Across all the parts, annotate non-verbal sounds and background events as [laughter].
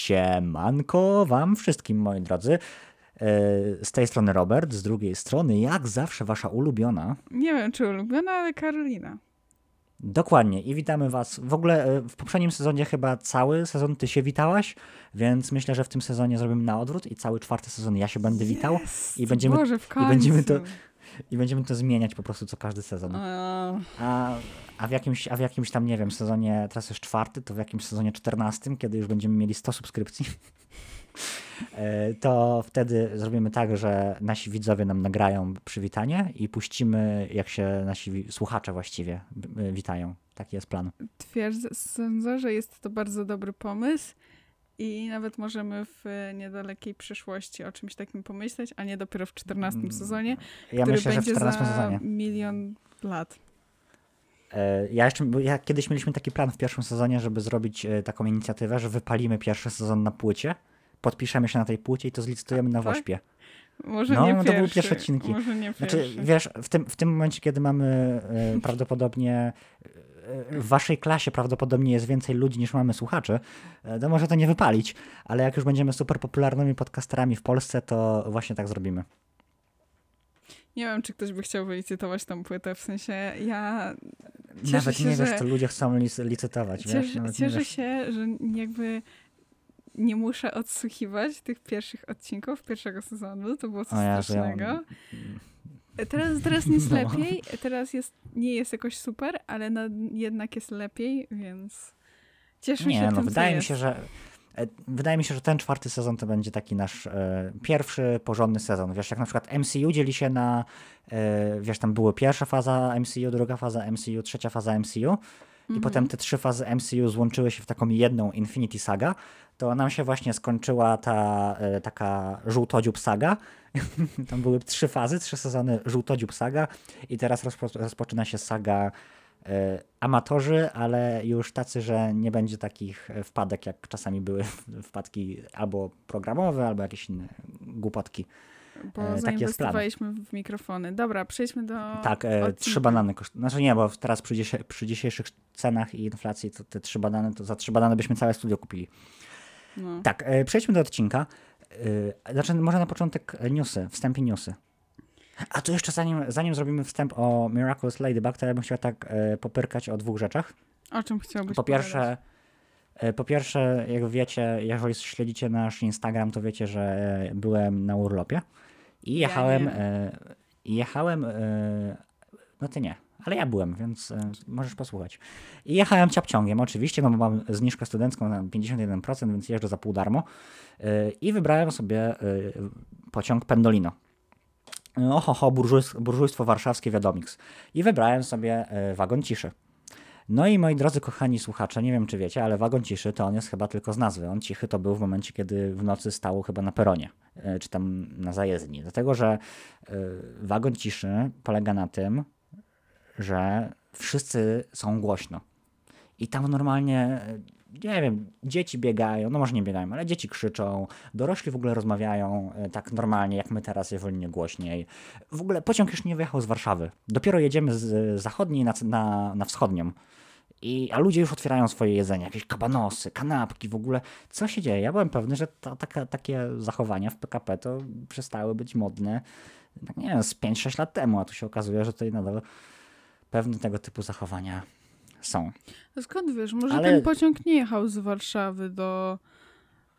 Siemanko wam wszystkim, moi drodzy. E, Z tej strony Robert, z drugiej strony, jak zawsze, wasza ulubiona. Nie wiem, czy ulubiona, ale Karolina. Dokładnie. I witamy was. W ogóle e, w poprzednim sezonie chyba cały sezon ty się witałaś, więc myślę, że w tym sezonie zrobimy na odwrót i cały czwarty sezon ja się będę witał Jest, i będziemy- Boże, w i końcu. będziemy to- i będziemy to zmieniać po prostu co każdy sezon. A, A, a, w jakimś, a w jakimś tam, nie wiem, sezonie, teraz jest czwarty, to w jakimś sezonie czternastym, kiedy już będziemy mieli 100 subskrypcji, [laughs] e, to wtedy zrobimy tak, że nasi widzowie nam nagrają przywitanie i puścimy, jak się nasi słuchacze właściwie b- witają. Taki jest plan. twierdzę, sądzę, że jest to bardzo dobry pomysł i nawet możemy w niedalekiej przyszłości o czymś takim pomyśleć, a nie dopiero w 14 Mm, sezonie, Ja który myślę, że w będzie 14 za sezonie. milion lat. E, Ja jeszcze, ja kiedyś mieliśmy taki plan w pierwszym sezonie, żeby zrobić e, taką inicjatywę, że wypalimy pierwszy sezon na płycie, podpiszemy się na tej płycie i to zlicytujemy na Tak? Wośpie. Może No, nie to pierwszy. były pierwsze odcinki. Może nie pierwszy. Znaczy, wiesz, w tym, w tym momencie, kiedy mamy e, prawdopodobnie e, w waszej klasie prawdopodobnie jest więcej ludzi niż mamy słuchaczy, e, to może to nie wypalić, ale jak już będziemy super popularnymi podcasterami w Polsce, to właśnie tak zrobimy. Nie wiem, czy ktoś by chciał wylicytować tą płytę, w sensie ja Cieszę Nawet się, nie wiesz, że- co ludzie chcą lic- licytować, wiesz? cieszę, nie cieszę wiesz. się, że jakby nie muszę odsłuchiwać tych pierwszych odcinków pierwszego sezonu, to było coś O ja strasznego. mam- Teraz, teraz nie jest No. lepiej, teraz jest, nie jest jakoś super, ale no, jednak jest lepiej, więc cieszę się Nie, no tym, wydaje mi się, że e, wydaje mi się, że ten czwarty sezon to będzie taki nasz e, pierwszy porządny sezon. Wiesz, jak na przykład MCU dzieli się na, e, wiesz, tam była pierwsza faza MCU, druga faza MCU, trzecia faza MCU i Mhm. potem te trzy fazy MCU złączyły się w taką jedną Infinity Saga, to nam się właśnie skończyła ta e, taka żółtodziób saga. [laughs] Tam były trzy fazy, trzy sezony żółtodziób saga i teraz rozpo, rozpoczyna się saga e, amatorzy, ale już tacy, że nie będzie takich e, wpadek, jak czasami były wpadki albo programowe, albo jakieś inne głupotki. Bo e, taki jest plan. zainwestowaliśmy w mikrofony. Dobra, przejdźmy do tak, e, trzy banany kosztują. Znaczy nie, bo teraz przy, przy dzisiejszych cenach i inflacji, to te trzy banany, to za trzy banany byśmy całe studio kupili. No. Tak, e, przejdźmy do odcinka. E, Znaczy, może na początek newsy, wstępy newsy. A to jeszcze zanim, zanim zrobimy wstęp o Miraculous Ladybug, to ja bym chciał tak e, popyrkać o dwóch rzeczach. O czym chciałbyś Po pierwsze, e, po pierwsze, jak wiecie, jeżeli śledzicie nasz Instagram, to wiecie, że e, byłem na urlopie i Ja jechałem, i jechałem, no ty nie, ale ja byłem, więc e, możesz posłuchać. I jechałem ciapciągiem, oczywiście, no bo mam zniżkę studencką na 51%, więc jeżdżę za pół darmo e, i wybrałem sobie e, pociąg Pendolino. Oho, ho, burżujstwo, burżujstwo warszawskie Wiadomix. I wybrałem sobie e, wagon ciszy. No i moi drodzy kochani słuchacze, nie wiem czy wiecie, ale wagon ciszy to on jest chyba tylko z nazwy. On cichy to był w momencie, kiedy w nocy stał chyba na peronie, e, czy tam na zajezdni. Dlatego, że e, wagon ciszy polega na tym, że wszyscy są głośno. I tam normalnie, e, nie wiem, dzieci biegają, no może nie biegają, ale dzieci krzyczą, dorośli w ogóle rozmawiają e, tak normalnie, jak my teraz, jeżeli nie głośniej. W ogóle pociąg już nie wyjechał z Warszawy. Dopiero jedziemy z zachodniej na, na, na wschodnią. I, a ludzie już otwierają swoje jedzenie, jakieś kabanosy, kanapki, w ogóle. Co się dzieje? Ja byłem pewny, że to, taka, takie zachowania w PKP to przestały być modne, tak nie wiem, z 5-6 lat temu, a tu się okazuje, że tutaj nadal pewne tego typu zachowania są. A Skąd wiesz? Może Ale- ten pociąg nie jechał z Warszawy do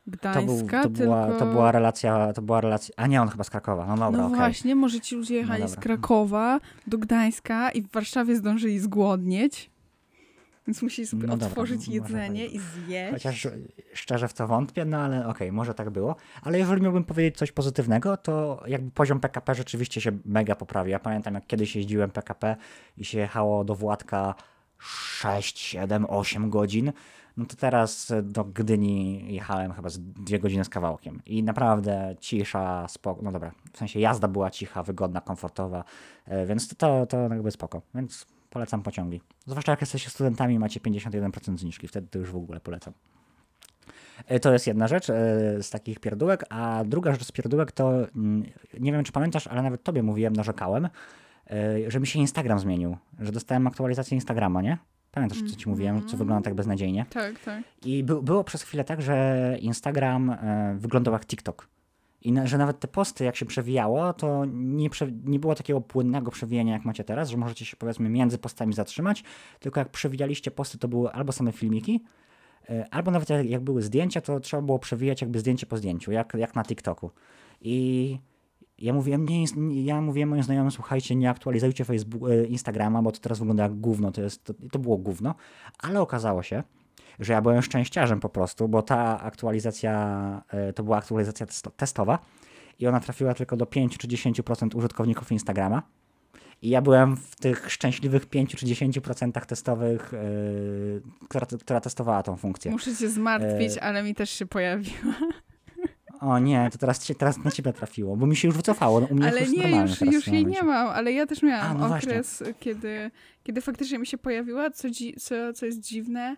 To, Gdańska, był, to, tylko... była, to była relacja, to była relacja, a nie, on chyba z Krakowa, no dobra, no okej. właśnie, może ci ludzie jechali No z. Krakowa do Gdańska i w Warszawie zdążyli zgłodnieć, więc musieli sobie No dobra, otworzyć może jedzenie tak i zjeść. Chociaż szczerze w to wątpię, no ale okej, może tak było. Ale jeżeli miałbym powiedzieć coś pozytywnego, to jakby poziom PKP rzeczywiście się mega poprawił. Ja pamiętam, jak kiedyś jeździłem PKP i się jechało do Władka 6, 7, 8 godzin, no to teraz do Gdyni jechałem chyba z dwie godziny z kawałkiem. I naprawdę cisza, spoko, no dobra, w sensie jazda była cicha, wygodna, komfortowa, e, więc to, to, to jakby spoko. Więc polecam pociągi. Zwłaszcza jak jesteście studentami i macie 51% zniżki, wtedy to już w ogóle polecam. E, To jest jedna rzecz e, z takich pierdółek, a druga rzecz z pierdółek to, mm, nie wiem czy pamiętasz, ale nawet tobie mówiłem, narzekałem, e, że mi się Instagram zmienił, że dostałem aktualizację Instagrama, nie? Pamiętasz, co ci mówiłem, co wygląda tak beznadziejnie? Tak, tak. I by, było przez chwilę tak, że Instagram wyglądał jak TikTok. I na, że nawet te posty, jak się przewijało, to nie, prze, nie było takiego płynnego przewijania, jak macie teraz, że możecie się powiedzmy między postami zatrzymać, tylko jak przewijaliście posty, to były albo same filmiki, e, albo nawet jak, jak były zdjęcia, to trzeba było przewijać jakby zdjęcie po zdjęciu, jak, jak na TikToku. I ja mówiłem, nie, ja mówiłem moim znajomym, słuchajcie, nie aktualizujcie Facebook, e, Instagrama, bo to teraz wygląda jak gówno, to, jest, to, to było gówno, ale okazało się, że ja byłem szczęściarzem po prostu, bo ta aktualizacja e, to była aktualizacja testo- testowa i ona trafiła tylko do 5 czy 10% użytkowników Instagrama. I ja byłem w tych szczęśliwych 5 czy 10% testowych, e, która, która testowała tą funkcję. Muszę cię zmartwić, E, ale mi też się pojawiła. O nie, to teraz, się- teraz na ciebie trafiło, bo mi się już wycofało. U mnie Ale jest nie, już, już jej nie mam, ale ja też miałam A, no właśnie. okres, kiedy, kiedy faktycznie mi się pojawiła, co, dzi- co, co jest dziwne,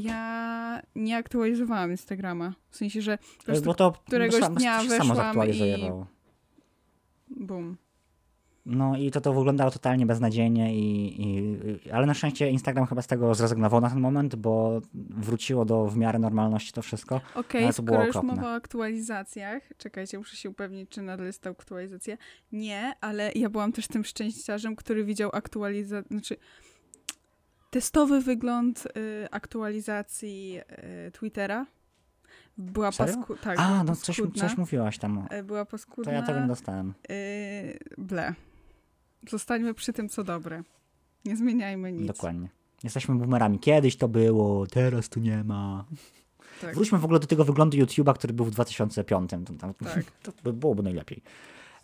ja nie aktualizowałam Instagrama. W sensie, że po prostu Bo to któregoś sam, dnia się samo weszłam zaktualizowało. bum. No i to to wyglądało totalnie beznadziejnie, i, i, i, ale na szczęście Instagram chyba z tego zrezygnował na ten moment, bo wróciło do w miarę normalności to wszystko. Okej, to było skoro już mowa o aktualizacjach, czekajcie, muszę się upewnić, czy nadal jest ta aktualizacja. Nie, ale ja byłam też tym szczęściarzem, który widział aktualizację, znaczy testowy wygląd y, aktualizacji y, Twittera. Była Serio? pasku... tak, A, była no coś, coś mówiłaś tam. Y, Była To paskudna. ja tego dostałem. y, ble. Zostańmy przy tym, co dobre. Nie zmieniajmy nic. Dokładnie. Jesteśmy boomerami. Kiedyś to było, teraz tu nie ma. Tak. Wróćmy w ogóle do tego wyglądu YouTube'a, który był w 2005. To, tam, Tak. [laughs] to by byłoby najlepiej.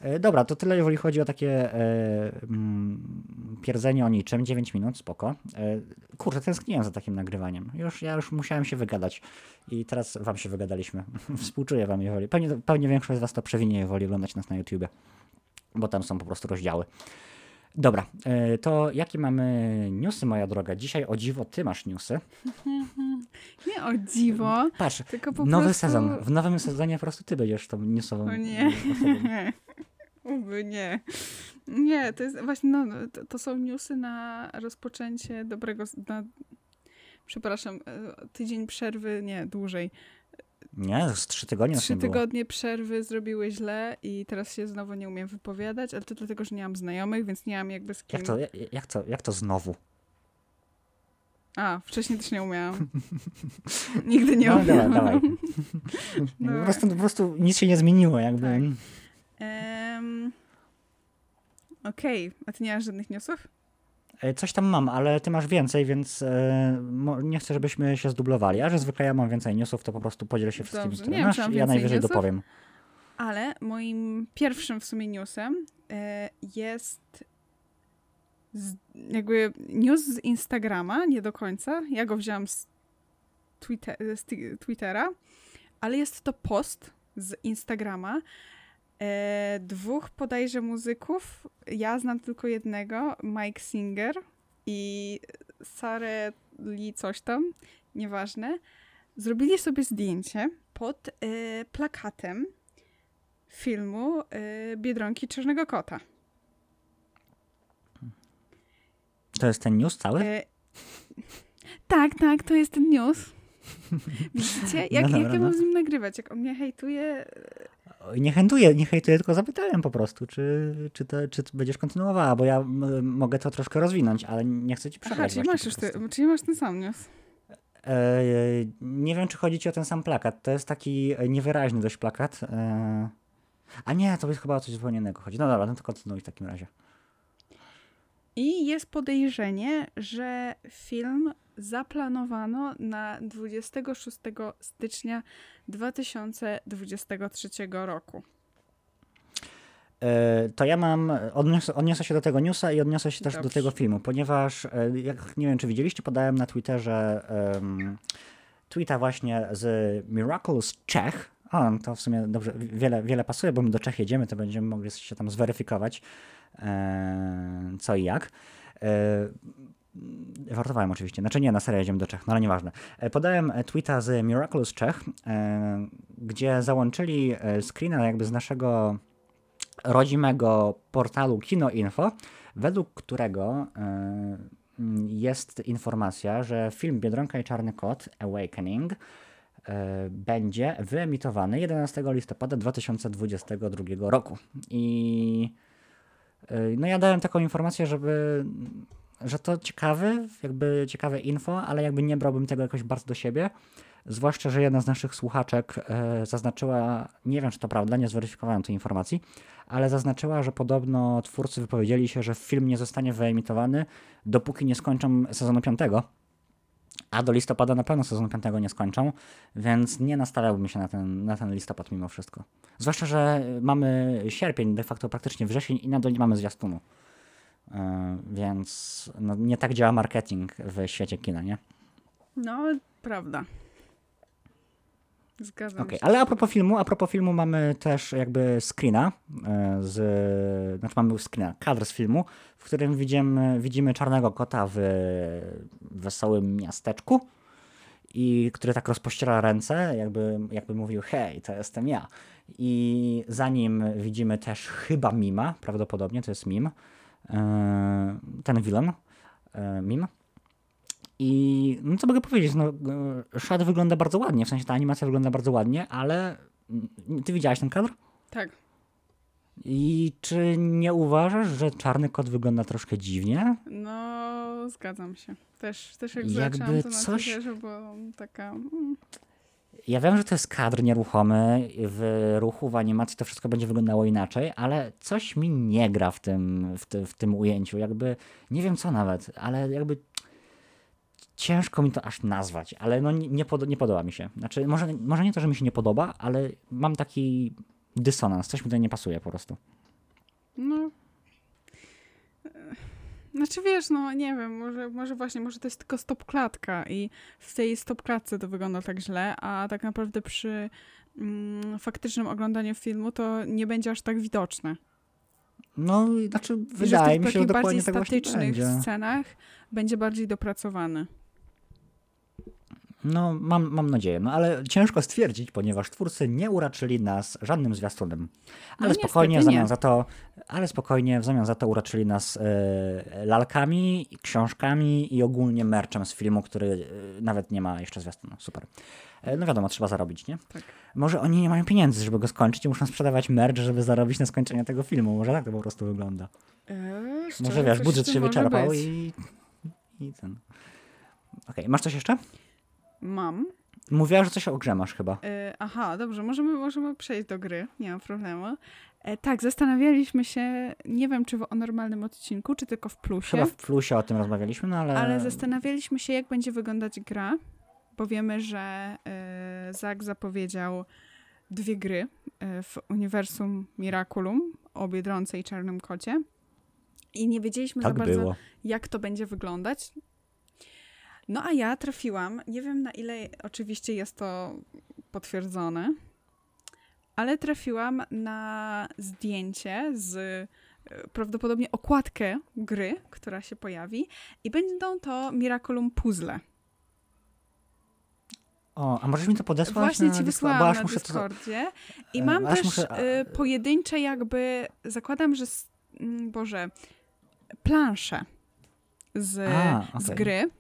E, Dobra, to tyle, jeżeli chodzi o takie e, mm, pierdzenie o niczym. 9 minut, spoko. E, kurczę, tęskniłem za takim nagrywaniem. Już, ja już musiałem się wygadać. I teraz wam się wygadaliśmy. [laughs] Współczuję wam, jeżeli. Pewnie, pewnie większość z was to przewinie, woli oglądać nas na YouTubie. Bo tam są po prostu rozdziały. Dobra, e, to jakie mamy newsy, moja droga? Dzisiaj o dziwo ty masz newsy. [laughs] Nie o dziwo, Patrz, tylko po nowy prostu... sezon. W nowym sezonie po prostu ty będziesz tą newsową O nie. osobą. [laughs] Oby nie. Nie, to jest właśnie, no, to, to są newsy na rozpoczęcie dobrego, na, przepraszam, e, tydzień przerwy, nie, dłużej. Nie, z trzy tygodnie Trzy tygodnie przerwy zrobiły źle i teraz się znowu nie umiem wypowiadać, ale to dlatego, że nie mam znajomych, więc nie mam jakby z kim... Jak to, jak, jak to, jak to znowu? A, wcześniej też nie umiałam. [laughs] Nigdy nie No, dawaj, umiałam. dawaj. [laughs] Po, Dobra. prostu, po prostu nic się nie zmieniło, jakby. Tak. Em, Okej, a ty nie masz żadnych newsów? E, Coś tam mam, ale ty masz więcej, więc mo- nie chcę, żebyśmy się zdublowali. A że zwykle ja mam więcej newsów, to po prostu podzielę się wszystkim, Dobrze, które masz i ja najwyżej newsów. dopowiem. Ale moim pierwszym w sumie newsem e, jest z, jakby news z Instagrama, nie do końca. Ja go wzięłam z, Twitter, z Twittera, ale jest to post z Instagrama e, dwóch podajże muzyków. Ja znam tylko jednego, Mike Singer i Sarah Lee coś tam, nieważne. Zrobili sobie zdjęcie pod e, plakatem filmu y, Biedronki Czarnego Kota. To jest ten news cały? Y, tak, tak, to jest ten news. Widzicie? Jak, No dobra, jak ja no. mam z nim nagrywać? Jak on mnie hejtuje? Nie chętuję, nie hejtuję, tylko zapytałem po prostu, czy, czy, to, czy będziesz kontynuowała, bo ja mogę to troszkę rozwinąć, ale nie chcę ci Aha, przegrać. czyli masz już ty, czyli masz ten sam news. E, nie wiem, czy chodzi ci o ten sam plakat. To jest taki niewyraźny dość plakat. E, a nie, to jest chyba o coś zupełnie innego chodzi. No dobra, no to kontynuuj w takim razie. I jest podejrzenie, że film zaplanowano na 26 stycznia 2023 roku. E, to ja mam, odniosę, odniosę się do tego newsa i odniosę się też do Dobrze. tego filmu, ponieważ e, jak nie wiem, czy widzieliście, podałem na Twitterze um, tweeta właśnie z Miraculous Czech. O, to w sumie dobrze, wiele, wiele pasuje, bo my do Czech jedziemy, to będziemy mogli się tam zweryfikować e, co i jak. E, Wartowałem oczywiście. Znaczy nie, na serio jedziemy do Czech, no ale nieważne. E, Podałem e, tweeta z Miraculous Czech, e, gdzie załączyli screena jakby z naszego rodzimego portalu Kino Info, według którego mm, jest informacja, że film Biedronka i Czarny Kot Awakening będzie wyemitowany 11 listopada 2022 roku. I no ja dałem taką informację, żeby że to ciekawe, jakby ciekawe info, ale jakby nie brałbym tego jakoś bardzo do siebie. Zwłaszcza, że jedna z naszych słuchaczek e, zaznaczyła, nie wiem czy to prawda, nie zweryfikowałem tej informacji, ale zaznaczyła, że podobno twórcy wypowiedzieli się, że film nie zostanie wyemitowany, dopóki nie skończą sezonu piątego. A do listopada na pewno sezonu piątego nie skończą, więc nie nastawiałbym się na ten, na ten listopad mimo wszystko. Zwłaszcza, że mamy sierpień, de facto praktycznie wrzesień i nadal nie mamy zwiastunu. Yy, więc no, nie tak działa marketing w świecie kina, nie? No, prawda. Zgadzam okay, się. ale a propos filmu, a propos filmu mamy też jakby screena e, z, znaczy mamy screena, kadr z filmu, w którym widzimy, widzimy czarnego kota w wesołym miasteczku i który tak rozpościera ręce, jakby, jakby mówił hej, to jestem ja. I za nim widzimy też chyba Mima, prawdopodobnie to jest Mim, e, ten villain, e, Mim. I no co mogę powiedzieć, no, Shad wygląda bardzo ładnie, w sensie ta animacja wygląda bardzo ładnie, ale ty widziałaś ten kadr? Tak. I czy nie uważasz, że czarny kot wygląda troszkę dziwnie? No, zgadzam się. Też, też jak Jakby zaczęłam to coś... na Twitterze, bo taka... Mm. Ja wiem, że to jest kadr nieruchomy, w ruchu, w animacji to wszystko będzie wyglądało inaczej, ale coś mi nie gra w tym, w, ty, w tym ujęciu. Jakby, nie wiem co nawet, ale jakby ciężko mi to aż nazwać, ale no nie, pod, nie podoba mi się. Znaczy, może, może nie to, że mi się nie podoba, ale mam taki dysonans, coś mi tutaj nie pasuje po prostu. No. Znaczy wiesz, no nie wiem, może, może właśnie, może to jest tylko stop klatka i w tej stop klatce to wygląda tak źle, a tak naprawdę przy mm, faktycznym oglądaniu filmu to nie będzie aż tak widoczne. No, znaczy wydaje mi się, że dokładnie tak właśnie będzie. scenach będzie bardziej dopracowany. No, mam, mam nadzieję, no ale ciężko stwierdzić, ponieważ twórcy nie uraczyli nas żadnym zwiastunem. Ale no, spokojnie w zamian za to, ale spokojnie w zamian za to uraczyli nas e, lalkami, książkami i ogólnie merczem z filmu, który e, nawet nie ma jeszcze zwiastunu. Super. E, no wiadomo, trzeba zarobić, nie? Tak. Może oni nie mają pieniędzy, żeby go skończyć i muszą sprzedawać merch, żeby zarobić na skończenie tego filmu. Może tak to po prostu wygląda. Może wiesz, budżet się wyczerpał i, i ten. Okej, okay. masz coś jeszcze? Mam. Mówiła, że coś o grze masz chyba. E, aha, dobrze, możemy, możemy przejść do gry, nie ma problemu. E, tak, zastanawialiśmy się, nie wiem czy o normalnym odcinku, czy tylko w plusie. Chyba w plusie o tym rozmawialiśmy, no ale... Ale zastanawialiśmy się, jak będzie wyglądać gra, bo wiemy, że e, Zak zapowiedział dwie gry e, w uniwersum Miraculum o Biedronce i Czarnym Kocie. I nie wiedzieliśmy tak za bardzo, było. jak to będzie wyglądać. No a ja trafiłam, nie wiem na ile oczywiście jest to potwierdzone, ale trafiłam na zdjęcie z e, prawdopodobnie okładkę gry, która się pojawi i będą to Miraculum Puzzle. O, a możesz mi to podesłać Właśnie na ci wysłałam bo na muszę Discordzie to... i mam aż też muszę... y, pojedyncze jakby, zakładam, że, z, Boże, plansze z, A, okay. z gry.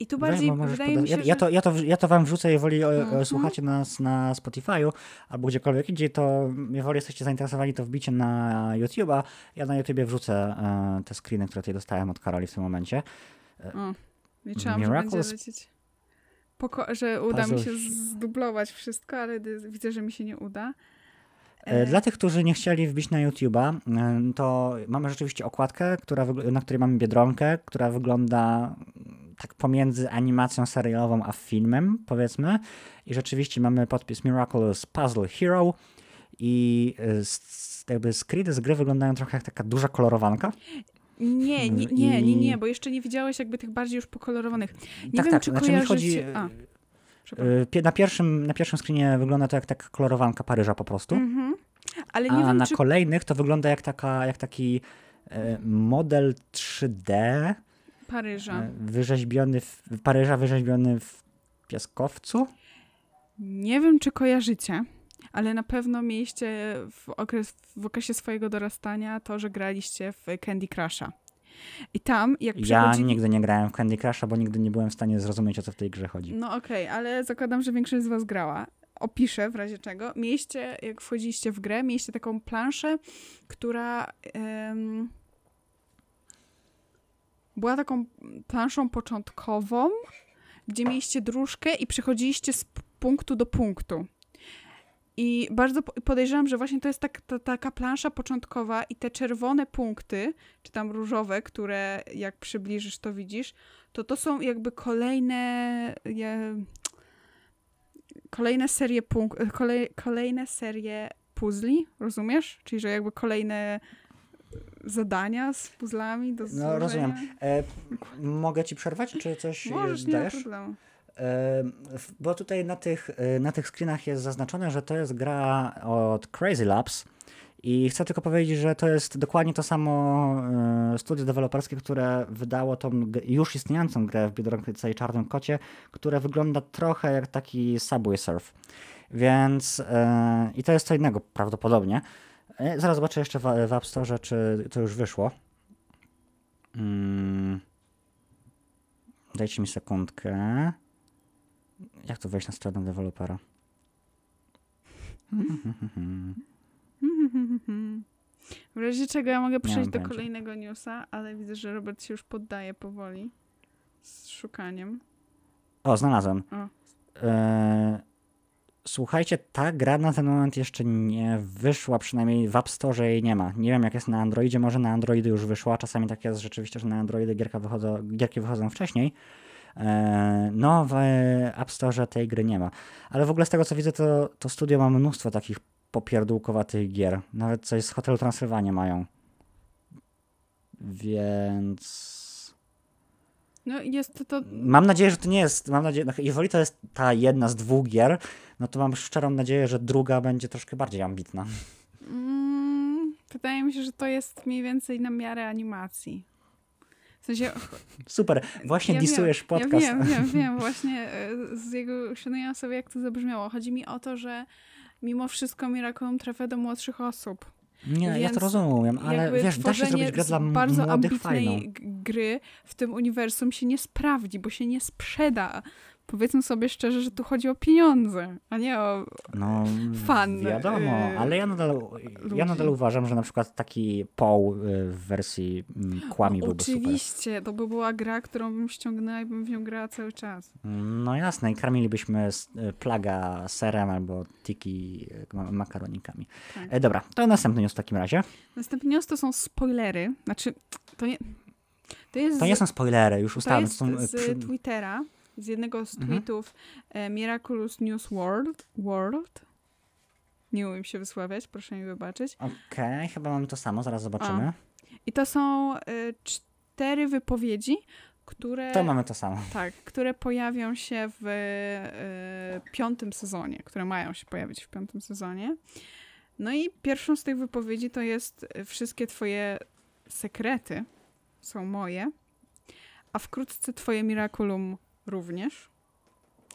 I tu bardziej Weź, wydaje mi się, ja, że... ja, to, ja, to, ja to wam wrzucę, jeżeli Mhm. słuchacie nas na Spotify'u albo gdziekolwiek indziej, to jeżeli jesteście zainteresowani, to wbicie na YouTube'a. Ja na YouTubie wrzucę e, te screeny, które tutaj dostałem od Karoli w tym momencie. O, liczyłam, że Miracles- będzie lecieć. Poko- że uda mi się zdublować wszystko, ale widzę, że mi się nie uda. E, Dla tych, którzy nie chcieli wbić na YouTube'a, e, to mamy rzeczywiście okładkę, która, na której mamy Biedronkę, która wygląda tak pomiędzy animacją serialową a filmem, powiedzmy. I rzeczywiście mamy podpis Miraculous Puzzle Hero i s- jakby screeny z gry wyglądają trochę jak taka duża kolorowanka. Nie, nie, nie, nie, I- nie, bo jeszcze nie widziałeś jakby tych bardziej już pokolorowanych. Nie tak, wiem, tak, czy znaczy kojarzycie... chodzi... A, e, pie- Na pierwszym, na pierwszym screenie wygląda to jak taka kolorowanka Paryża po prostu. Mhm. Ale nie A wiem, na czy... kolejnych to wygląda jak, taka, jak taki model 3D Paryża. e, wyrzeźbiony w Paryża, wyrzeźbiony w piaskowcu. Nie wiem, czy kojarzycie, ale na pewno mieliście w, okres, w okresie swojego dorastania to, że graliście w Candy Crusha. I tam, jak Ja przychodzi... nigdy nie grałem w Candy Crusha, bo nigdy nie byłem w stanie zrozumieć, o co w tej grze chodzi. No okej, ale zakładam, że większość z was grała. Opiszę w razie czego. Mieliście, jak wchodziliście w grę, mieliście taką planszę, która em, była taką planszą początkową, gdzie mieliście dróżkę i przechodziliście z punktu do punktu. I bardzo po- podejrzewam, że właśnie to jest tak, ta, taka plansza początkowa i te czerwone punkty, czy tam różowe, które jak przybliżysz, to widzisz, to to są jakby kolejne je, kolejne serie punk- kolej, kolejne serie puzli, rozumiesz? Czyli, że jakby kolejne zadania z puzzlami do No złożenia. rozumiem. E, mogę ci przerwać, czy coś Możesz, nie ma dajesz? problemu. E, bo tutaj na tych, e, na tych screenach jest zaznaczone, że to jest gra od Crazy Labs. I chcę tylko powiedzieć, że to jest dokładnie to samo e, studio deweloperskie, które wydało tą już istniejącą grę w Biedronce i Czarnym Kocie, które wygląda trochę jak taki Subway Surf. Więc e, i to jest co innego prawdopodobnie. E, zaraz zobaczę jeszcze w, w App Store, czy to już wyszło. Mm. Dajcie mi sekundkę. Jak tu wejść na stronę dewelopera? [laughs] W razie czego ja mogę przejść do pojęcia. kolejnego newsa, ale widzę, że Robert się już poddaje powoli z szukaniem. O, znalazłem. O. E, słuchajcie, ta gra na ten moment jeszcze nie wyszła, przynajmniej w App Store jej nie ma. Nie wiem jak jest na Androidzie, może na Androidy już wyszła. Czasami tak jest rzeczywiście, że na Androidy gierka wychodzą, gierki wychodzą wcześniej. E, no, w App Store tej gry nie ma. Ale w ogóle z tego co widzę, to, to studio ma mnóstwo takich popierdółkowatych gier. Nawet coś z hotelu Transylwania mają. Więc... No jest to, Mam nadzieję, że to nie jest. Mam nadzieję, no, jeżeli to jest ta jedna z dwóch gier, no to mam szczerą nadzieję, że druga będzie troszkę bardziej ambitna. mm, wydaje mi się, że to jest mniej więcej na miarę animacji. W sensie, Super, właśnie Ja disujesz Ja podcast. wiem, wiem, wiem. Właśnie e, z jego uświadomiłam sobie, jak to zabrzmiało. Chodzi mi o to, że mimo wszystko Miraculum trafia do młodszych osób. Nie, ja Więc to rozumiem, ale wiesz, da się zrobić grę dla bardzo młodych ambitnej fajną. gry w tym uniwersum się nie sprawdzi, bo się nie sprzeda. Powiedzmy sobie szczerze, że tu chodzi o pieniądze, a nie o... No, fan, wiadomo, y, ale ja nadal, ja nadal uważam, że na przykład taki Paul y, w wersji mm, kłami no, byłby super. oczywiście, to by była gra, którą bym ściągnęła i bym w nią grała cały czas. No jasne, i karmilibyśmy y, plaga serem albo tiki ma- makaronikami. Tak. E, dobra, to następny news w takim razie. Następny news to są spoilery. Znaczy, to nie... To jest, To nie są spoilery, już ustalmy. jest to są, y, z Twittera, z jednego z Mhm. tweetów e, Miraculous News World. World. Nie umiem się wysławiać, proszę mi wybaczyć. Okej, chyba mamy to samo, zaraz zobaczymy. I to są e, cztery wypowiedzi, które, To mamy to samo. tak, które pojawią się w e, piątym sezonie, które mają się pojawić w piątym sezonie. No i pierwszą z tych wypowiedzi to jest wszystkie twoje sekrety są moje, a wkrótce twoje Miraculum również.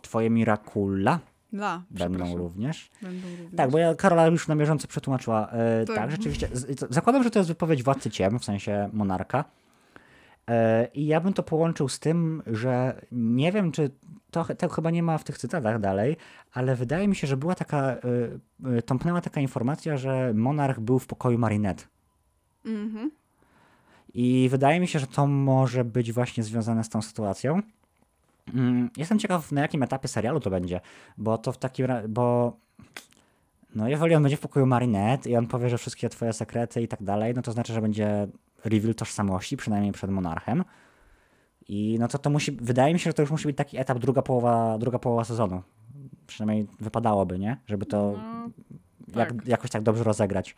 Twoje Miracula La, będą również. Będą również. Tak, bo ja Karola już na bieżąco przetłumaczyła. E, Tak. tak. rzeczywiście. Z- Zakładam, że to jest wypowiedź władcy ciem, w sensie monarka. E, I ja bym to połączył z tym, że nie wiem, czy to, to chyba nie ma w tych cytatach dalej, ale wydaje mi się, że była taka, e, e, tąpnęła taka informacja, że monarch był w pokoju Marinette. Mhm. I wydaje mi się, że to może być właśnie związane z tą sytuacją. Mm, Jestem ciekaw, na jakim etapie serialu to będzie, bo to w takim bo no jeżeli on będzie w pokoju Marinette i on powie, że wszystkie twoje sekrety i tak dalej, no to znaczy, że będzie reveal tożsamości, przynajmniej przed monarchem. I no to to musi, wydaje mi się, że to już musi być taki etap druga połowa, druga połowa sezonu. Przynajmniej wypadałoby, nie? Żeby to No, jak, tak. jakoś tak dobrze rozegrać.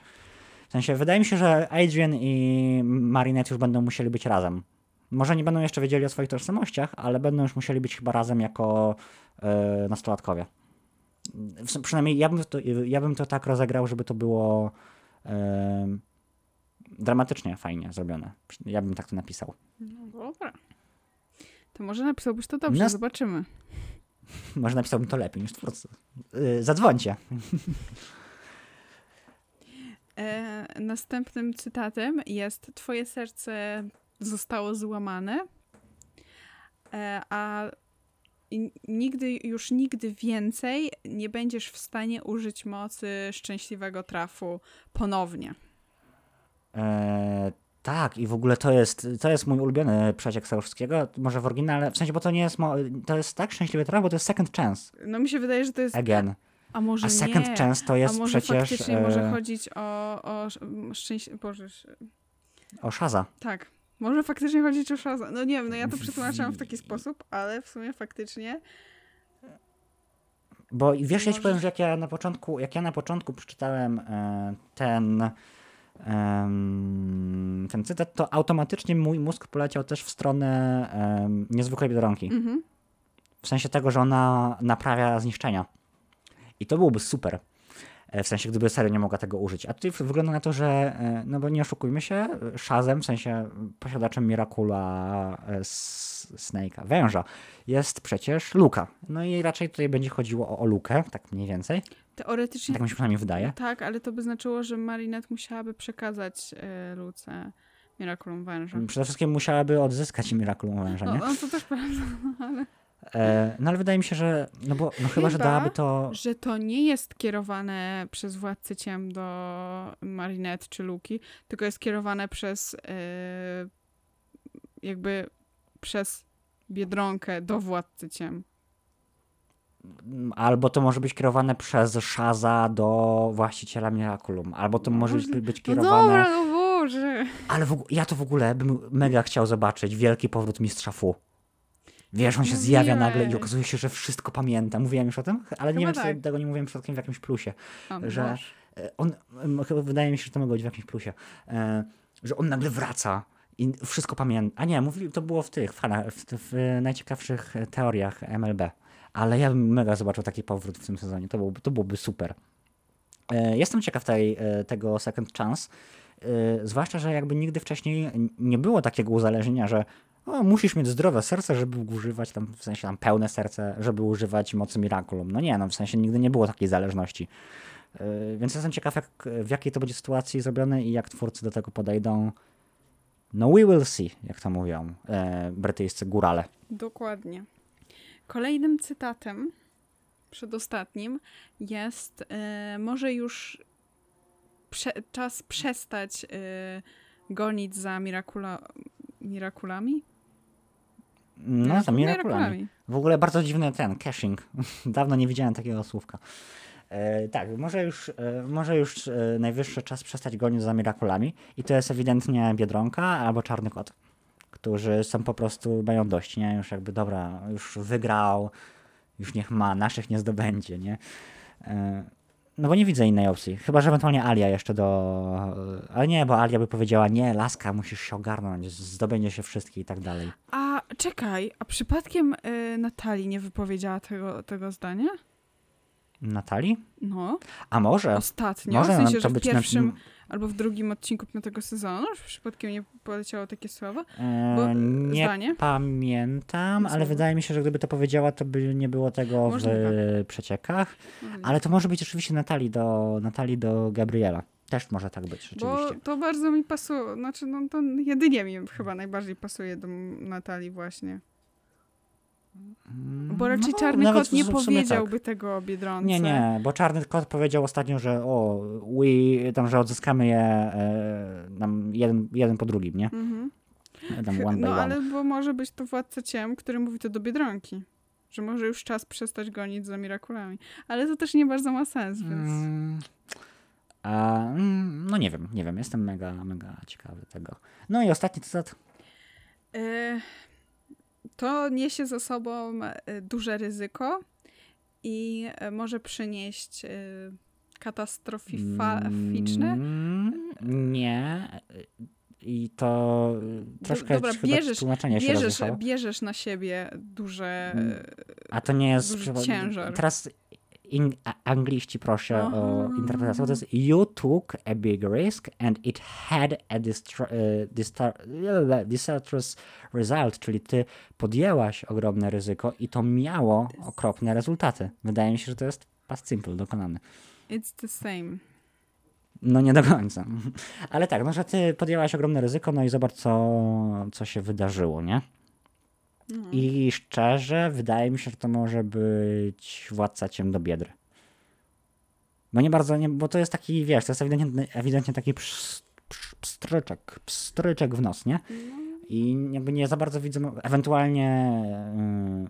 W sensie, wydaje mi się, że Adrian i Marinette już będą musieli być razem. Może nie będą jeszcze wiedzieli o swoich tożsamościach, ale będą już musieli być chyba razem jako e, nastolatkowie. W, przynajmniej ja bym, to, ja bym to tak rozegrał, żeby to było e, dramatycznie fajnie zrobione. Ja bym tak to napisał. no dobra. To może napisałbyś to dobrze, Nas- zobaczymy. [laughs] Może napisałbym to lepiej niż twórcy. E, zadzwońcie. E, następnym cytatem jest Twoje serce zostało złamane, e, a nigdy, już nigdy więcej nie będziesz w stanie użyć mocy szczęśliwego trafu ponownie. E, tak, i w ogóle to jest, to jest mój ulubiony przeciek wszystkiego. Może w oryginale, w sensie, bo to nie jest, to jest tak szczęśliwy traf, bo to jest second chance. No mi się wydaje, że to jest... Again. A może A second nie. chance to jest A może przecież faktycznie e, może chodzić o, o szczęście... Boże, o Shaza. tak. Może faktycznie chodzić o Shaza. No nie wiem, no ja to przetłumaczyłam w taki sposób, ale w sumie faktycznie... Bo wiesz, ja ci powiem, że jak ja na początku, jak ja na początku przeczytałem e, ten, ten cytat, to automatycznie mój mózg poleciał też w stronę niezwykłej biedronki. Mhm. W sensie tego, że ona naprawia zniszczenia. I to byłoby super. E, W sensie, gdyby serio nie mogła tego użyć. A tutaj wygląda na to, że, e, no bo nie oszukujmy się, Shazem, w sensie posiadaczem Miracula e, Snake'a, węża, jest przecież Luka. No i raczej tutaj będzie chodziło o, o Lukę, tak mniej więcej. Teoretycznie Tak mi się przynajmniej wydaje. tak, ale to by znaczyło, że Marinette musiałaby przekazać e, Luce Miraculum Węża. Przede wszystkim musiałaby odzyskać Miraculum węża, No, nie? no to też [laughs] prawda, ale... E, no ale wydaje mi się, że, no bo, no chyba, że Chyba, dałaby to... że to nie jest kierowane przez Władcę Ciem do Marinette czy Luki, tylko jest kierowane przez e, jakby przez Biedronkę do Władcy Ciem. Albo to może być kierowane przez Shaza do właściciela Miraculum, albo to może być, Może- być No kierowane... dobra, no Boże! Ale w, ja to w ogóle bym mega chciał zobaczyć. Wielki powrót mistrza Fu. Wiesz, on się zjawia nagle i okazuje się, że wszystko pamięta. Mówiłem już o tym, ale nie Chyba wiem, czy tak. tego nie mówiłem przypadkiem w jakimś plusie. O, no że Boże. e, on, wydaje mi się, że to mogło być w jakimś plusie, e, że on nagle wraca i wszystko pamięta. A nie, mówili, to było w tych, fanach, w, w najciekawszych teoriach MLB. Ale ja bym mega zobaczył taki powrót w tym sezonie. To byłoby, to byłoby super. E, Jestem ciekaw tej, e, tego Second Chance. e, Zwłaszcza, że jakby nigdy wcześniej nie było takiego uzależnienia, że o, musisz mieć zdrowe serce, żeby używać tam, w sensie tam pełne serce, żeby używać mocy Miraculum. No nie, no w sensie nigdy nie było takiej zależności. E, Więc jestem ciekaw, jak, w jakiej to będzie sytuacji zrobione i jak twórcy do tego podejdą. No we will see, jak to mówią e, brytyjscy górale. Dokładnie. Kolejnym cytatem, przedostatnim, jest e, może już prze, czas przestać e, gonić za Miracula, Miraculami? No, za Miraculami. W ogóle bardzo dziwny ten, caching. [laughs] Dawno nie widziałem takiego słówka. E, tak, może już, e, może już e, najwyższy czas przestać gonić za Miraculami i to jest ewidentnie Biedronka albo Czarny Kot, którzy są po prostu, mają dość, nie? Już jakby, dobra, już wygrał, już niech ma, naszych nie zdobędzie, nie? E, no bo nie widzę innej opcji, chyba, że ewentualnie Alia jeszcze do... Ale nie, bo Alia by powiedziała, nie, laska, musisz się ogarnąć, zdobędzie się wszystkie i tak dalej. A czekaj, a przypadkiem e, Natalii nie wypowiedziała tego, tego zdania? Natalii? No, A może? ostatnio, Może w sensie, to że w być na- pierwszym albo w drugim odcinku piątego sezonu, że przypadkiem nie poleciało takie słowo. E, Bo, nie zdanie? pamiętam, ale wydaje mi się, że gdyby to powiedziała, to by nie było tego Możliwe. w przeciekach. Mhm. Ale to może być oczywiście Natalii do, Natalii do Gabriela. Też może tak być, Bo rzeczywiście. to bardzo mi pasuje, znaczy no to jedynie mi chyba najbardziej pasuje do Natalii właśnie. Bo raczej No, Czarny Kot nie powiedziałby tego o Biedronce. Nie, nie, bo Czarny Kot powiedział ostatnio, że o, we, tam, że odzyskamy je e, nam jeden, jeden po drugim, nie? Mhm. Tam one by No one. ale bo może być to Władca Ciem, który mówi to do Biedronki. Że może już czas przestać gonić za Mirakulami. Ale to też nie bardzo ma sens, więc... Mm, a, mm, no nie wiem, nie wiem, jestem mega, mega ciekawy tego. No i ostatni cytat. E, To niesie za sobą e, duże ryzyko i e, może przynieść e, katastroficzne. Mm, nie. I to y, troszkę dobra, bierzesz- tłumaczenie się Bierzesz, na siebie duże. E, A to nie jest... ciężar. Teraz in, angliści proszę o Aha. interpretację. bo To jest you took a big risk and it had a distro, y, distar, disastrous result, czyli ty podjęłaś ogromne ryzyko i to miało okropne rezultaty. Wydaje mi się, że to jest past simple dokonany. It's the same. No nie do końca. [laughs] Ale tak, no że ty podjęłaś ogromne ryzyko, no i zobacz, co, co się wydarzyło, nie? No. I szczerze, wydaje mi się, że to może być władca ciem do biedry. Bo nie bardzo, nie, bo to jest taki, wiesz, to jest ewidentnie, ewidentnie taki psz, psz, pstryczek, pstryczek w nos, nie? I jakby nie za bardzo widzę, ewentualnie, yy,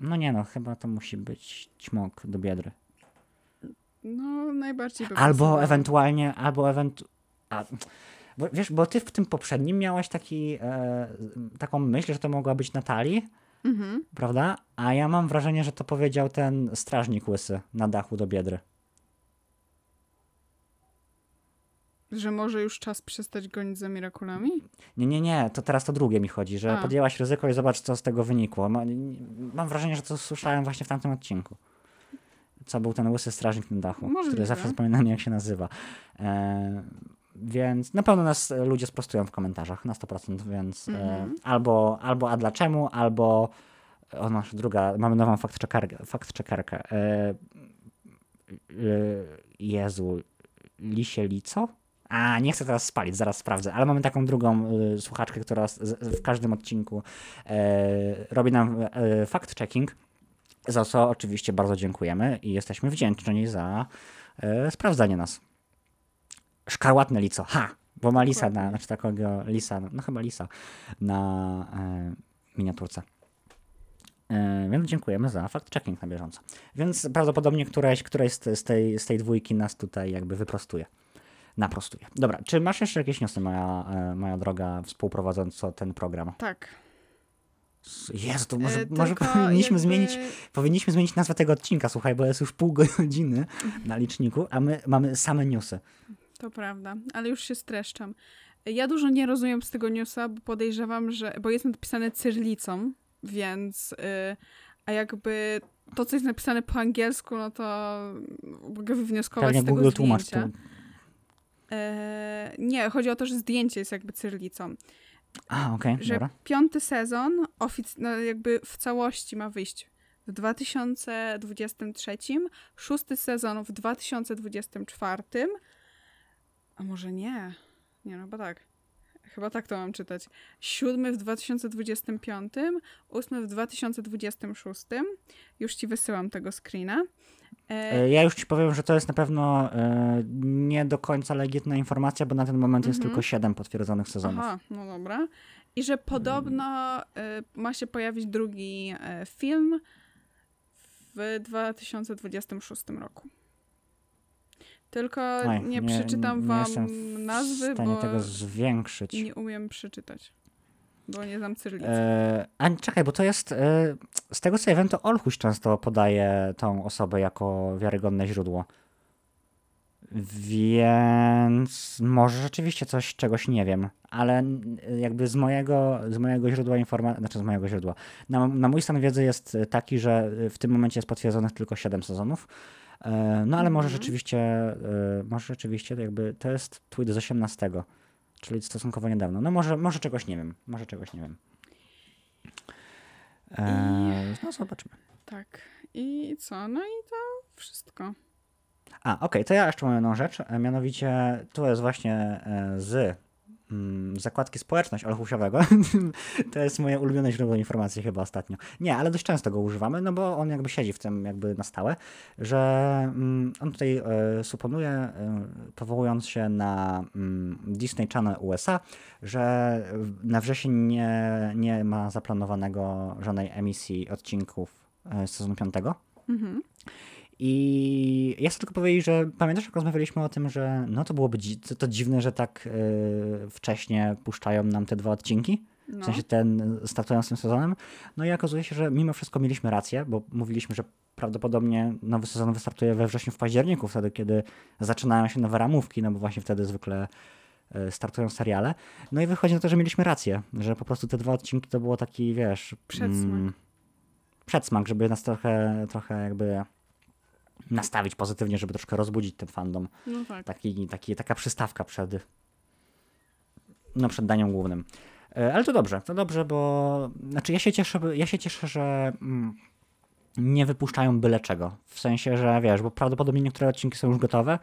no nie no, chyba to musi być ćmok do biedry. No, najbardziej by Albo pasowało. ewentualnie, albo ewentu... A, bo, wiesz, bo ty w tym poprzednim miałaś taki, e, taką myśl, że to mogła być Natalii, Mhm. prawda? A ja mam wrażenie, że to powiedział ten strażnik łysy na dachu do biedry. Że może już czas przestać gonić za Mirakulami? Nie, nie, nie, to teraz to drugie mi chodzi, że A. podjęłaś ryzyko i zobacz, co z tego wynikło. Ma, mam wrażenie, że to słyszałem właśnie w tamtym odcinku. Co był ten łysy strażnik na dachu, Możliwe. który zawsze zapominam, jak się nazywa. E, więc na pewno nas e, ludzie sprostują w komentarzach na 100%, więc e, Mhm. albo, albo a dlaczemu, albo o nasza druga, mamy nową fact-checkerkę. fact-checkerkę. E, e, Jezu, lisie lico? A, nie chcę teraz spalić, zaraz sprawdzę, ale mamy taką drugą y, słuchaczkę, która z, z, w każdym odcinku e, robi nam e, fact-checking, za co oczywiście bardzo dziękujemy i jesteśmy wdzięczni za sprawdzanie nas. Szkarłatne lico, ha! Bo ma lisa, na, znaczy takiego lisa, no chyba lisa na e, miniaturce. E, Więc dziękujemy za fact-checking na bieżąco. Więc prawdopodobnie któreś, któreś z, z, tej, z tej dwójki nas tutaj jakby wyprostuje. Naprostuje. Dobra, czy masz jeszcze jakieś newsy, moja, e, moja droga współprowadząco ten program? Tak. Jezu, to może, E, może powinniśmy, jakby- zmienić, powinniśmy zmienić nazwę tego odcinka, słuchaj, bo jest już pół [laughs] godziny na liczniku, a my mamy same newsy. To prawda, ale już się streszczam. Ja dużo nie rozumiem z tego newsa, bo podejrzewam, że. Bo jest napisane cyrlicą, więc. y, a jakby to, co jest napisane po angielsku, no to mogę wywnioskować Pewnie z tego Google tłumacz. zdjęcia. Tu... E, nie, chodzi o to, że zdjęcie jest jakby cyrlicą. A, okej, Że dobra. piąty sezon ofic- no jakby w całości ma wyjść w 2023, szósty sezon w 2024, a może nie? Nie, no chyba tak. Chyba tak to mam czytać. Siódmy w 2025, ósmy w 2026. Już ci wysyłam tego screena. E, E, Ja już ci powiem, że to jest na pewno e, nie do końca legitna informacja, bo na ten moment jest Mhm. tylko 7 potwierdzonych sezonów. Aha, no dobra. I że podobno y, ma się pojawić drugi y, film w 2026 roku. Tylko Oj, nie, przeczytam wam jestem w nazwy, bo tego zwiększyć. nie umiem przeczytać. Bo nie znam cyrylicy. E, a czekaj, bo to jest. E, z tego co ja wiem, to Olchuś często podaje tą osobę jako wiarygodne źródło. Więc może rzeczywiście coś, czegoś nie wiem, ale jakby z mojego, z mojego źródła informacji, znaczy z mojego źródła, na, na mój stan wiedzy jest taki, że w tym momencie jest potwierdzonych tylko 7 sezonów. E, No ale może Mhm. rzeczywiście, e, może rzeczywiście jakby to jest tweet z 18, czyli stosunkowo niedawno. No może, może czegoś nie wiem, może czegoś nie wiem. E, no zobaczymy. Tak. I co? No i to wszystko. A, okej, to ja jeszcze mam jedną rzecz, mianowicie tu jest właśnie z zakładki społeczność olchusiowego. [laughs] to jest moje ulubione źródło informacji chyba ostatnio. Nie, ale dość często go używamy, no bo on jakby siedzi w tym jakby na stałe, że mm, on tutaj e, suponuje, e, powołując się na mm, Disney Channel USA, że na wrzesień nie, nie ma zaplanowanego żadnej emisji odcinków e, z sezonu piątego. Mhm. I ja chcę tylko powiedzieć, że pamiętasz, jak rozmawialiśmy o tym, że no to byłoby dzi- to, to dziwne, że tak yy, wcześnie puszczają nam te dwa odcinki, w No. sensie ten startują z tym sezonem. No i okazuje się, że mimo wszystko mieliśmy rację, bo mówiliśmy, że prawdopodobnie nowy sezon wystartuje we wrześniu, w październiku, wtedy kiedy zaczynają się nowe ramówki, no bo właśnie wtedy zwykle y, startują seriale. No i wychodzi na to, że mieliśmy rację, że po prostu te dwa odcinki to było taki, wiesz... Przedsmak. mm, przedsmak, żeby nas trochę, trochę jakby nastawić pozytywnie, żeby troszkę rozbudzić ten fandom. no tak. Taki, taki, taka przystawka przed, no, przed daniem głównym. E, Ale to dobrze, to dobrze, bo znaczy ja się cieszę, ja się cieszę, że mm, nie wypuszczają byle czego. W sensie, że wiesz, bo prawdopodobnie niektóre odcinki są już gotowe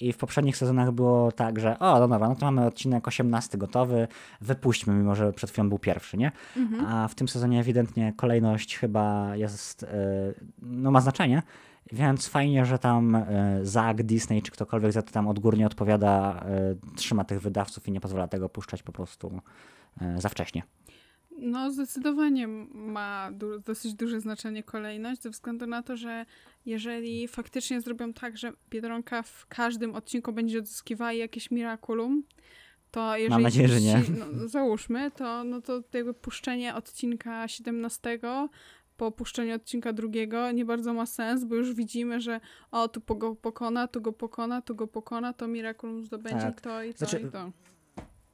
I w poprzednich sezonach było tak, że o, no dobra, no to mamy odcinek 18 gotowy, wypuśćmy, mimo że przed chwilą był pierwszy, nie? A w tym sezonie ewidentnie kolejność chyba jest, e, no ma znaczenie, więc fajnie, że tam e, ZAG, Disney czy ktokolwiek za to tam odgórnie odpowiada, e, trzyma tych wydawców i nie pozwala tego puszczać po prostu e, za wcześnie. No, zdecydowanie ma du- dosyć duże znaczenie kolejność, ze względu na to, że jeżeli faktycznie zrobią tak, że Biedronka w każdym odcinku będzie odzyskiwała jakieś mirakulum, to jeżeli... nadzieję, że nie. No, załóżmy, to, no to jakby puszczenie odcinka 17 po puszczeniu odcinka drugiego nie bardzo ma sens, bo już widzimy, że o, tu go pokona, tu go pokona, tu go pokona, to mirakulum zdobędzie Tak. to i to Znaczy, i to.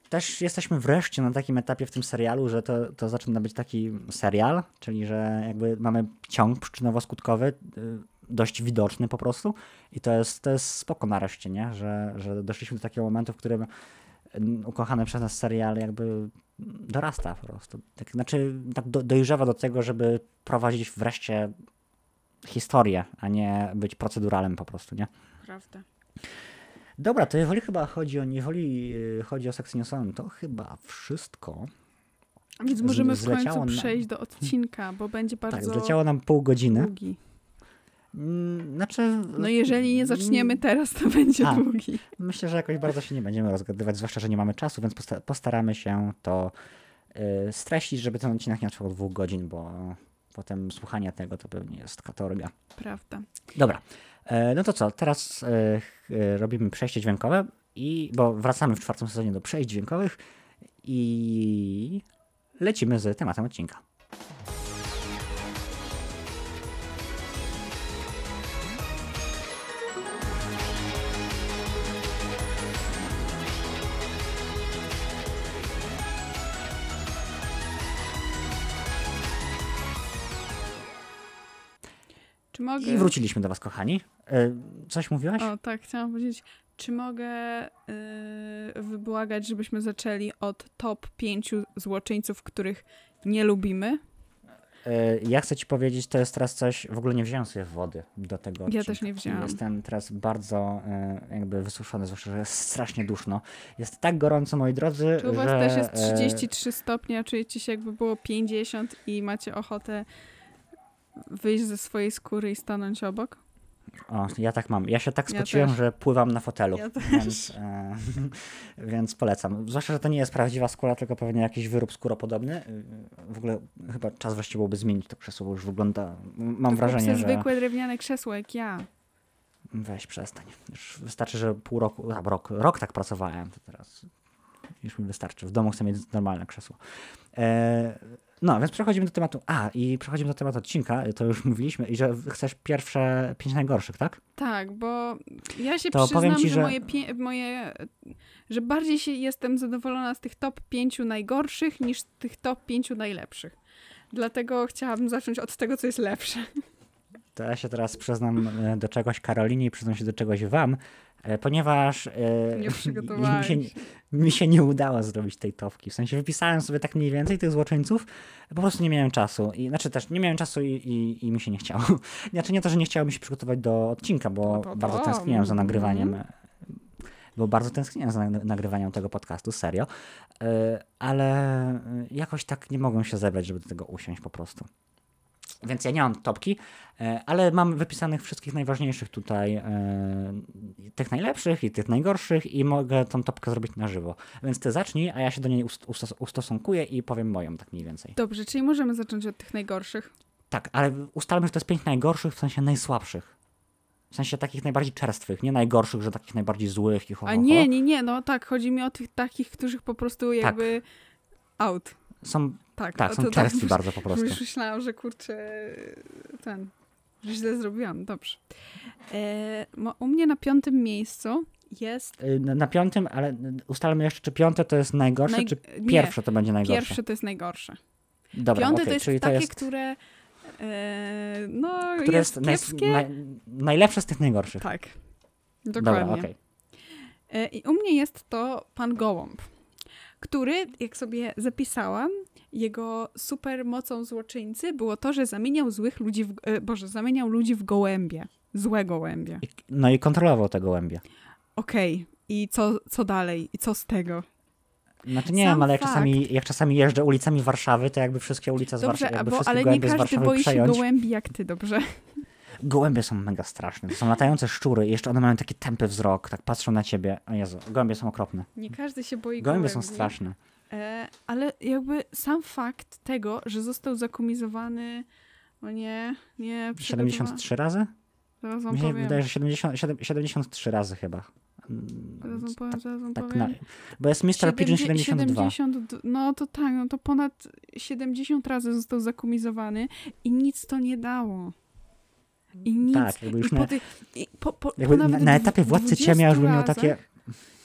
Też jesteśmy wreszcie na takim etapie w tym serialu, że to, to zaczyna być taki serial, czyli że jakby mamy ciąg przyczynowo-skutkowy, y, dość widoczny po prostu i to jest, to jest spoko nareszcie, nie? Że, że doszliśmy do takiego momentu, w którym mm, ukochany przez nas serial jakby dorasta po prostu. Tak, znaczy tak do, dojrzewa do tego, żeby prowadzić wreszcie historię, a nie być proceduralem po prostu, nie? Prawda. Dobra, to jeżeli chyba chodzi o, jeżeli yy, chodzi o sekcję newsową, to chyba wszystko. Więc możemy w końcu przejść do odcinka, bo będzie Tak, bardzo zleciało nam pół godziny. długi. Mm, Znaczy, No jeżeli nie zaczniemy mm, teraz, to będzie A. długi. myślę, że jakoś bardzo się nie będziemy rozgadywać, zwłaszcza, że nie mamy czasu, więc posta- postaramy się to yy, streścić, żeby ten odcinek nie trwał dwóch godzin, bo potem słuchanie tego to pewnie jest katorga. Prawda. Dobra, e, no to co, teraz e, e, robimy przejście dźwiękowe, i, bo wracamy w czwartym sezonie do przejść dźwiękowych i lecimy z tematem odcinka. Czy mogę... I wróciliśmy do Was, kochani. E, Coś mówiłaś? O, tak, chciałam powiedzieć. Czy mogę yy, wybłagać, żebyśmy zaczęli od top pięciu złoczyńców, których nie lubimy? E, Ja chcę Ci powiedzieć, to jest teraz coś, w ogóle nie wziąłem sobie wody do tego Ja też nie wzięłam. Jestem teraz bardzo jakby wysuszony, zwłaszcza, że jest strasznie duszno. Jest tak gorąco, moi drodzy, Czy u was że... też jest e, 33 stopnie, a czujecie się jakby było 50 i macie ochotę wyjść ze swojej skóry i stanąć obok? O, ja tak mam. Ja się tak Ja spociłem, też. że pływam na fotelu. Ja. Więc, e, [laughs] więc polecam. Zwłaszcza, że to nie jest prawdziwa skóra, tylko pewnie jakiś wyrób skóropodobny. W ogóle chyba czas wreszcie byłoby zmienić to krzesło, bo już wygląda. Mam To wrażenie, że. zwykłe drewniane krzesło jak ja. Weź przestań. Już wystarczy, że pół roku. A, rok, rok tak pracowałem, to teraz już mi wystarczy. W domu chcę mieć normalne krzesło. E, no, więc przechodzimy do tematu. A, i przechodzimy do tematu odcinka. To już mówiliśmy, i że chcesz pierwsze pięć najgorszych, tak? Tak, bo ja się To przyznam, ci, że, że- Moje, moje, że bardziej się jestem zadowolona z tych top pięciu najgorszych niż z tych top pięciu najlepszych. Dlatego chciałabym zacząć od tego, co jest lepsze. To ja się teraz przyznam e, do czegoś Karolinie i przyznam się do czegoś wam, ponieważ e, [laughs] mi, się, mi się nie udało zrobić tej topki. W sensie wypisałem sobie tak mniej więcej tych złoczyńców, po prostu nie miałem czasu. I, znaczy też nie miałem czasu i, i, i mi się nie chciało. [laughs] Znaczy nie to, że nie chciało mi się przygotować do odcinka, bo to, bardzo to. tęskniłem za nagrywaniem. e, Bo bardzo tęskniłem za nag- nagrywaniem tego podcastu, serio. E, Ale e, jakoś tak nie mogłem się zebrać, żeby do tego usiąść po prostu. Więc ja nie mam topki, e, ale mam wypisanych wszystkich najważniejszych tutaj, e, tych najlepszych i tych najgorszych i mogę tą topkę zrobić na żywo. Więc ty zacznij, a ja się do niej ust- ustos- ustosunkuję i powiem moją tak mniej więcej. Dobrze, czyli możemy zacząć od tych najgorszych. Tak, ale ustalmy, że to jest pięć najgorszych, w sensie najsłabszych. W sensie takich najbardziej czerstwych, nie najgorszych, że takich najbardziej złych i ho, A ho, ho. nie, nie, nie, no tak, chodzi mi o tych takich, których po prostu jakby out. Są, Tak, tak, są czerstwi tak, bardzo po prostu. Już myślałam, że kurczę, ten, że źle zrobiłam, dobrze. E, u mnie na piątym miejscu jest Y, Na, na piątym, ale ustalmy jeszcze, czy piąte to jest najgorsze, Naj- czy nie, pierwsze to będzie najgorsze. pierwsze to jest najgorsze. Dobra, Piąte okej, to jest czyli takie, to jest, które e, no, które jest jest kiepskie. naj, najlepsze z tych najgorszych. Tak, Dobra, dokładnie. okej. E, I u mnie jest to pan Gołąb, który, jak sobie zapisałam, jego super mocą złoczyńcy było to, że zamieniał złych ludzi w, e, Boże, zamieniał ludzi w gołębie. Złe gołębie. No i kontrolował te gołębie. okej, i co, co dalej? I co z tego? Znaczy nie Sam wiem, ale jak fakt. czasami, jak czasami jeżdżę ulicami Warszawy, to jakby wszystkie ulice z Warszawy, jakby bo, wszystkie ale nie gołębie z każdy Warszawy boi przejąć. się gołębi jak ty, dobrze? Gołębie są mega straszne. To są latające szczury i jeszcze one mają taki tępy wzrok, tak patrzą na ciebie. O Jezu, gołębie są okropne. Nie każdy się boi Gołębie gołębi. są straszne. E, ale jakby sam fakt tego, że został zakomizowany, o nie, nie, przygotowa- 73 razy? Zaraz wam Mi się powiem. wydaje, że 70, siedem- 73 razy chyba. Zaraz wam powiem, zaraz wam Tak powiem. na, bo jest Mr. Pigeon 72. 70, no to tak, no to ponad 70 razy został zakomizowany i nic to nie dało. I nic. Tak, jakby I już po, na, ty, i po, po, jakby na, na etapie Władcy 20 Ciemia już bym miał takie,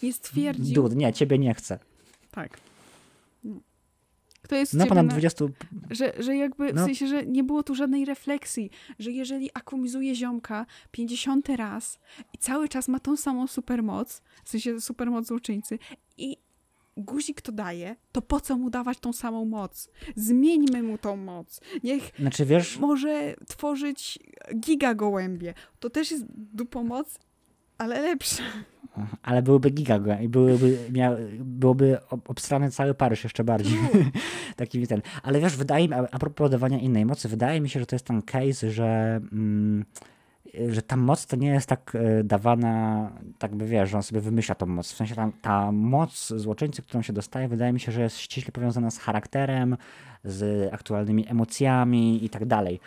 Nie stwierdził. dud, nie, ciebie nie chcę. Tak. Kto jest No ponad na- 20, Że, że jakby, w No. sensie, że nie było tu żadnej refleksji, że jeżeli akumizuje ziomka 50 raz i cały czas ma tą samą supermoc, w sensie supermoc złoczyńcy i guzik to daje, to po co mu dawać tą samą moc? Zmieńmy mu tą moc. Niech znaczy wiesz, może tworzyć giga gołębie. To też jest dupomoc, ale lepsza. ale byłyby giga byłyby, mia, byłoby ob- obstrany cały Paryż jeszcze bardziej. [laughs] Taki ten. Ale wiesz, wydaje mi, a a propos dawania innej mocy, wydaje mi się, że to jest ten case, że, mm, że ta moc to nie jest tak e, dawana, tak by wiesz, że on sobie wymyśla tą moc. W sensie ta, ta moc złoczyńcy, którą się dostaje, wydaje mi się, że jest ściśle powiązana z charakterem, z aktualnymi emocjami i tak dalej.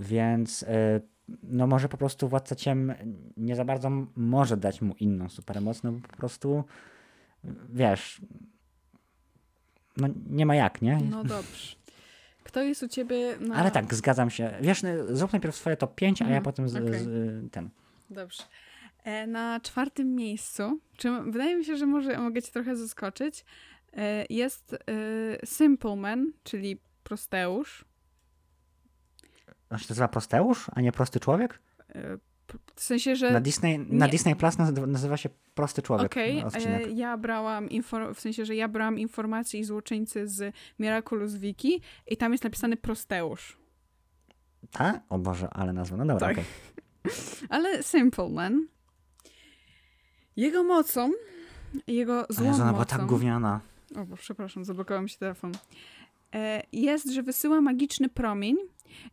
Więc e, no może po prostu Władca Ciem nie za bardzo może dać mu inną supermoc, no bo po prostu wiesz, no nie ma jak, nie? No dobrze. Kto jest u ciebie na... Ale tak, zgadzam się. Wiesz, no, zrób najpierw swoje top 5, a ja Mhm, potem z, okej. z, ten. Dobrze. E, Na czwartym miejscu, czy wydaje mi się, że może mogę cię trochę zaskoczyć, e, jest e, Simple Man, czyli Prosteusz. On się nazywa Prosteusz, a nie Prosty Człowiek? W sensie, że Na Disney, na nie- Disney Plus nazywa, się Prosty Człowiek Okej, e, ja brałam w sensie, że ja brałam informacje i złoczyńcy z Miraculous Wiki i tam jest napisany Prosteusz. Tak? O Boże, ale nazwa. No dobra, Tak. okej. [laughs] Ale Simple Man, jego mocą, jego złą Jezu, ona była tak gówniana. o bo przepraszam, zablokował mi się telefon, e, jest, że wysyła magiczny promień,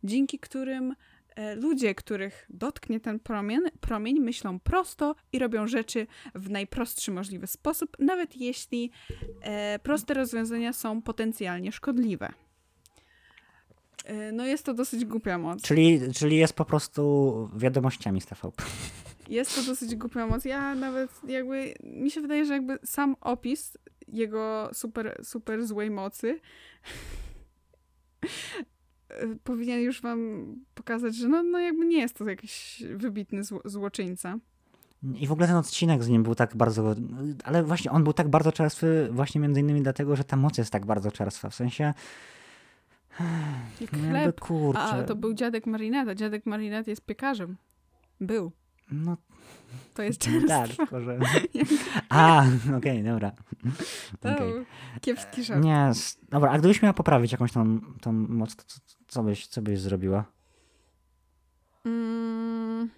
dzięki którym e, ludzie, których dotknie ten promień, promień, myślą prosto i robią rzeczy w najprostszy możliwy sposób, nawet jeśli e, proste rozwiązania są potencjalnie szkodliwe. E, No jest to dosyć głupia moc. Czyli, czyli jest po prostu wiadomościami z TVP. Jest to dosyć głupia moc. Ja nawet jakby, mi się wydaje, że jakby sam opis jego super, super złej mocy powinien już wam pokazać, że no, no jakby nie jest to jakiś wybitny zło, złoczyńca. I w ogóle ten odcinek z nim był tak bardzo. Ale właśnie on był tak bardzo czerstwy, właśnie między innymi dlatego, że ta moc jest tak bardzo czerstwa. W sensie. Jak no jakby chleb. kurczę. A, to był dziadek Marineta. Dziadek Marinet jest piekarzem. Był. No To jest tak, czerstwo. tylko że. [laughs] A, okej, dobra. To był kiepski żart. Nie, dobra, a gdybyś miała poprawić jakąś tą, tą moc, to co, byś, co byś zrobiła? Mm.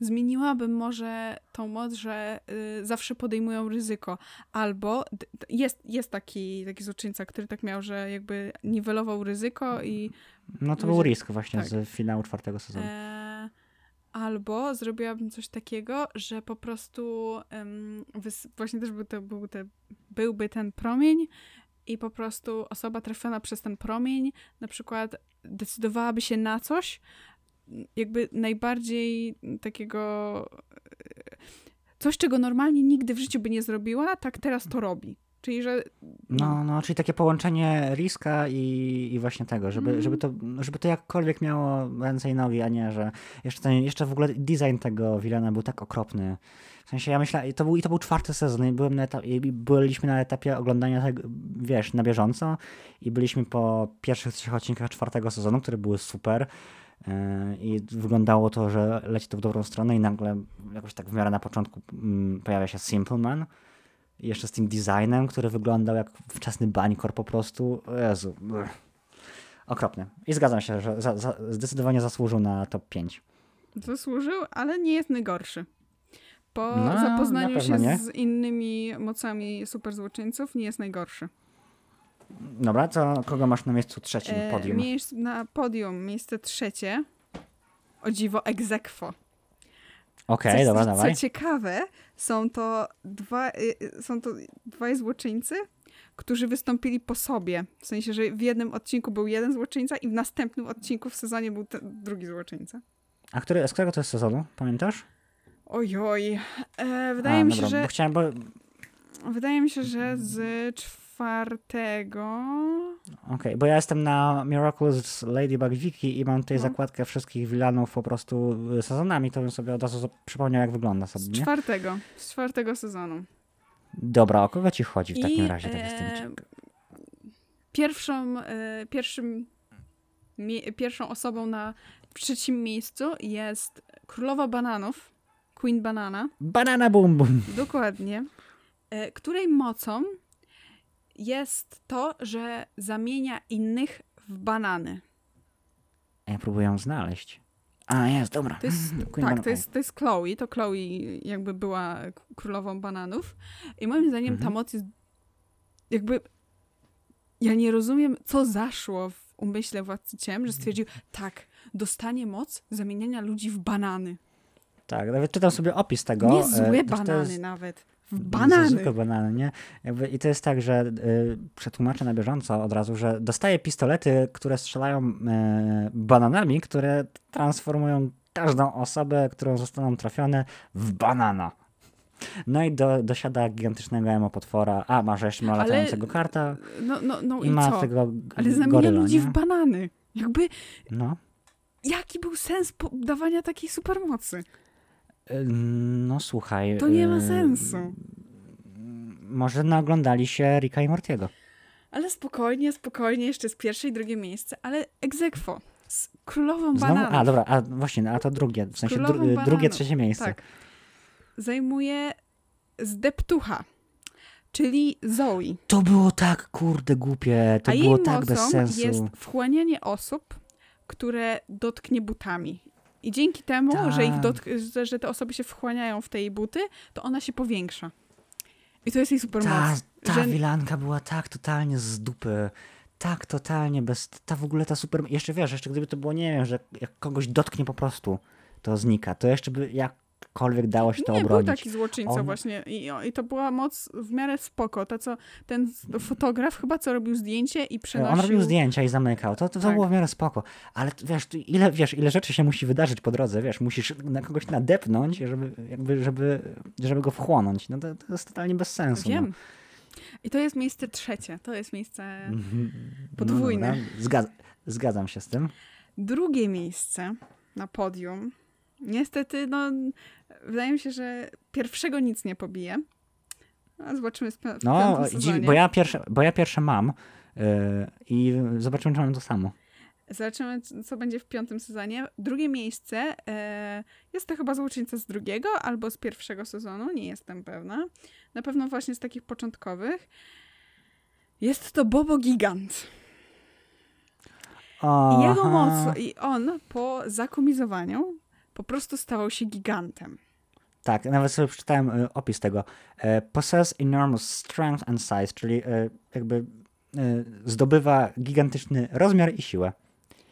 Zmieniłabym może tą moc, że y, zawsze podejmują ryzyko. Albo jest, jest taki, taki złoczyńca, który tak miał, że jakby niwelował ryzyko i No to był risk właśnie tak. z finału czwartego sezonu. e, albo zrobiłabym coś takiego, że po prostu wys- właśnie też był to, był te, byłby ten promień i po prostu osoba trafiona przez ten promień na przykład decydowałaby się na coś, jakby najbardziej takiego e, coś, czego normalnie nigdy w życiu by nie zrobiła, tak teraz to robi. Czyli, że No, no, czyli takie połączenie riska i, i właśnie tego, żeby, Mhm. żeby, to, żeby to jakkolwiek miało ręce i nogi, a nie, że jeszcze, ten, jeszcze w ogóle design tego Wilana był tak okropny. W sensie ja myślałem, i to był, i to był czwarty sezon i, byłem na i byliśmy na etapie oglądania tego, wiesz, na bieżąco i byliśmy po pierwszych trzech odcinkach czwartego sezonu, które były super yy, i wyglądało to, że leci to w dobrą stronę i nagle jakoś tak w miarę na początku mm, pojawia się Simple Man, jeszcze z tym designem, który wyglądał jak wczesny bańkor po prostu. Jezu. Okropny. I zgadzam się, że za, za, zdecydowanie zasłużył na top 5. zasłużył, ale nie jest najgorszy. Po No, zapoznaniu się nie. z innymi mocami super złoczyńców nie jest najgorszy. Dobra, to kogo masz na miejscu trzecim E, podium? Miejsc, na podium miejsce trzecie. O dziwo, egzekwo. Okej, co, dobra, co, dawaj. Co ciekawe, są to, dwa, y, y, są to dwaj złoczyńcy, którzy wystąpili po sobie. W sensie, że w jednym odcinku był jeden złoczyńca i w następnym odcinku w sezonie był drugi złoczyńca. A który, z którego to jest sezonu? Pamiętasz? Ojoj. E, wydaje A, mi dobra, się, że Bo chciałem, bo... wydaje mi się, że z czwartego. Okej, bo ja jestem na Miraculous Ladybug Wiki i mam tutaj No. zakładkę wszystkich wilanów po prostu y, sezonami, to bym sobie od razu z- przypomniał, jak wygląda Z sobie, nie? czwartego. Z czwartego sezonu. Dobra, o kogo ci chodzi w takim I, razie? Tak e, jestem pierwszą, e, pierwszym, mie, pierwszą osobą na trzecim miejscu jest Królowa Bananów, Queen Banana, Banana Boom Boom. dokładnie, e, której mocą jest to, że zamienia innych w banany. Ja próbuję ją znaleźć. A, jest, dobra. To jest, [laughs] tak, Banana. to jest, to jest Chloe, to Chloe jakby była królową bananów i moim zdaniem ta Mhm. moc jest jakby ja nie rozumiem, co zaszło w umyśle władcy ciem, że stwierdził, tak, dostanie moc zamieniania ludzi w banany. Tak, nawet czytam sobie opis tego. nie e, banany jest- nawet, banany. Banany, nie? Jakby, I to jest tak, że y, przetłumaczę na bieżąco od razu, że dostaje pistolety, które strzelają y, bananami, które transformują każdą osobę, którą zostaną trafione, w banana. No i do, dosiada gigantycznego emo potwora. A, ma Ale- latającego karta No, no, no i i ma co? tego Ale zamienia goryla, ludzi nie? w banany. Jakby, No. jaki był sens dawania takiej supermocy? Y, No słuchaj. To nie ma y, sensu. Może naoglądali się Ricka i Mortiego. Ale spokojnie, spokojnie, jeszcze jest pierwsze i drugie miejsce, ale egzekwo. Z królową Znowu? bananów. A, dobra, a właśnie, a to drugie, w sensie dru, drugie, trzecie miejsce. Tak. Zajmuje zdeptucha, czyli Zoe. To było tak, kurde, głupie. To A było tak bez sensu. jest wchłanianie osób, które dotknie butami. I dzięki temu, że, ich Tak. dotk- że, te osoby się wchłaniają w tej buty, to ona się powiększa. I to jest jej supermoc. Ta, ta że- wilanka była tak totalnie z dupy. Tak totalnie bez... Ta w ogóle ta super... Jeszcze wiesz, jeszcze gdyby to było, nie wiem, że jak kogoś dotknie po prostu, to znika. To jeszcze by jakkolwiek dało się to Nie, był obronić. taki złoczyńca On- właśnie I, I to była moc w miarę spoko. Ta, co, ten fotograf chyba co robił zdjęcie i przenosił... On robił zdjęcia i zamykał. To, to, to Tak. było w miarę spoko. Ale wiesz, ile, wiesz, ile rzeczy się musi wydarzyć po drodze, wiesz, musisz na kogoś nadepnąć, żeby, jakby, żeby, żeby go wchłonąć. No to, to jest totalnie bez sensu. Wiem. I to jest miejsce trzecie. To jest miejsce... No. Mhm. Podwójne. No dobra, Zgad- zgadzam się z tym. Drugie miejsce na podium. Niestety, no, wydaje mi się, że pierwszego nic nie pobije. A zobaczymy w, No, piątym dzi- sezonie. bo ja pierwsze, bo ja pierwsze mam yy, i zobaczymy, czy mam to samo. Zobaczymy, co będzie w piątym sezonie. Drugie miejsce e, jest to chyba złoczyńca z drugiego albo z pierwszego sezonu, nie jestem pewna. Na pewno właśnie z takich początkowych. Jest to Bobo Gigant. I jego Aha. moc, i on po zakomizowaniu po prostu stawał się gigantem. Tak, nawet sobie przeczytałem y, opis tego. E, possess enormous strength and size, czyli e, jakby e, zdobywa gigantyczny rozmiar i siłę.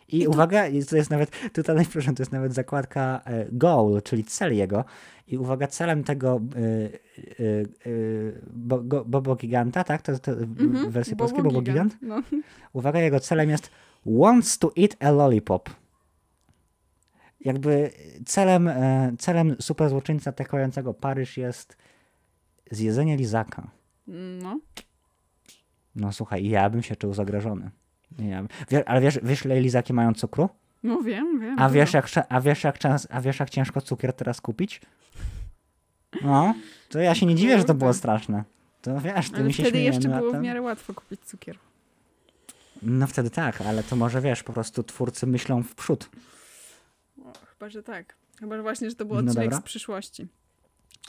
I, I uwaga, i to jest nawet, tutaj [laughs] najproszę, to jest nawet zakładka goal, czyli cel jego. I uwaga, celem tego e, e, e, bo, go, Bobo Giganta, tak? To, to w Mhm, wersji polskiej Bobo Gigant? No. Uwaga, jego celem jest wants to eat a lollipop. Jakby celem, e, celem super złoczyńcy atakującego Paryż jest zjedzenie lizaka. no. No słuchaj, ja bym się czuł zagrożony. Ja, bym- wie, ale wiesz, wiesz, ile lizaki mają cukru? No wiem, wiem. A wiesz, jak, a, wiesz, jak, a wiesz, jak ciężko cukier teraz kupić? No, to ja się nie dziwię, że to było straszne. To wiesz, ty Ale mi się wtedy jeszcze a było w to- miarę łatwo kupić cukier. No wtedy tak, ale to może wiesz, po prostu twórcy myślą w przód. Chyba, że tak. Chyba że właśnie, że to był No odcinek dobra. z przyszłości.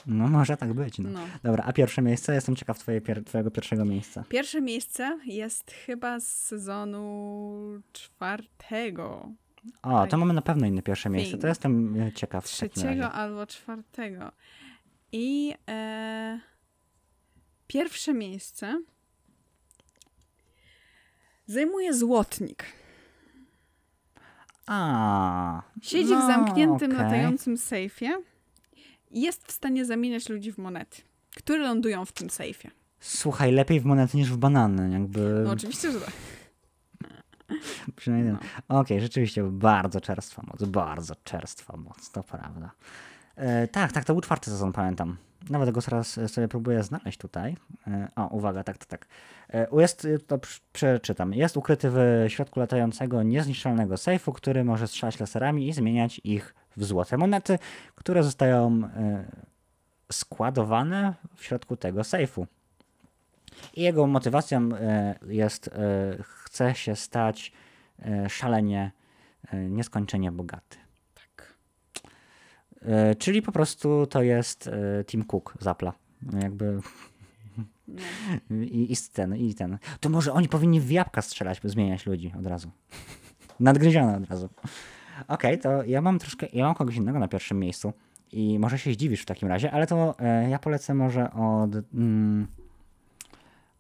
No może tak być. No. No. Dobra, a pierwsze miejsce? Jestem ciekaw twoje, pier- twojego pierwszego miejsca. Pierwsze miejsce jest chyba z sezonu czwartego. O, to Tak. mamy mamy na pewno inne pierwsze miejsce. To jestem e, ciekaw. Trzeciego albo czwartego. I e, pierwsze miejsce zajmuje złotnik. A. Siedzi w no, zamkniętym, okej. latającym sejfie i jest w stanie zamieniać ludzi w monety, które lądują w tym sejfie. Słuchaj, lepiej w monety niż w banany, jakby. No oczywiście, że tak. [laughs] Przynajmniej. No. Okej, rzeczywiście bardzo czerstwa moc, bardzo czerstwa moc, to prawda. E, tak, tak, to był czwarty sezon, pamiętam. Nawet go teraz sobie próbuję znaleźć tutaj. E, o, uwaga, tak, tak, tak. E, jest, to przeczytam. Jest ukryty w środku latającego niezniszczalnego sejfu, który może strzelać laserami i zmieniać ich w złote monety, które zostają e, składowane w środku tego sejfu. I jego motywacją e, jest, e, chce się stać e, szalenie, e, nieskończenie bogaty. E, Czyli po prostu to jest e, Tim Cook z Apple'a. Jakby No. [laughs] i, i sceny, i ten. To może oni powinni w jabłka strzelać, by zmieniać ludzi od razu. [laughs] Nadgryzione od razu. Okej, to ja mam troszkę, ja mam kogoś innego na pierwszym miejscu i może się zdziwisz w takim razie, ale to e, ja polecę może od, mm,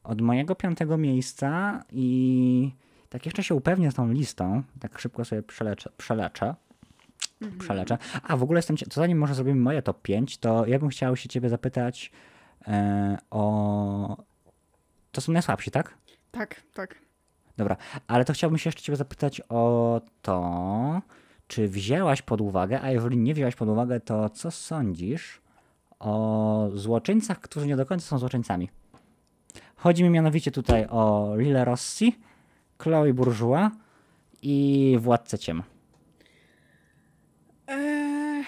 od mojego piątego miejsca i tak jeszcze się upewnię z tą listą, tak szybko sobie przeleczę, przeleczę przeleczę. A w ogóle jestem, to zanim może zrobimy moje top 5, to ja bym chciał się ciebie zapytać e, o... To są najsłabsi, tak? Tak, tak. Dobra, ale to chciałbym się jeszcze ciebie zapytać o to, czy wzięłaś pod uwagę, a jeżeli nie wzięłaś pod uwagę, to co sądzisz o złoczyńcach, którzy nie do końca są złoczyńcami? Chodzi mi mianowicie tutaj o Lille Rossi, Chloe Bourgeois i Władcę Ciem. Eee...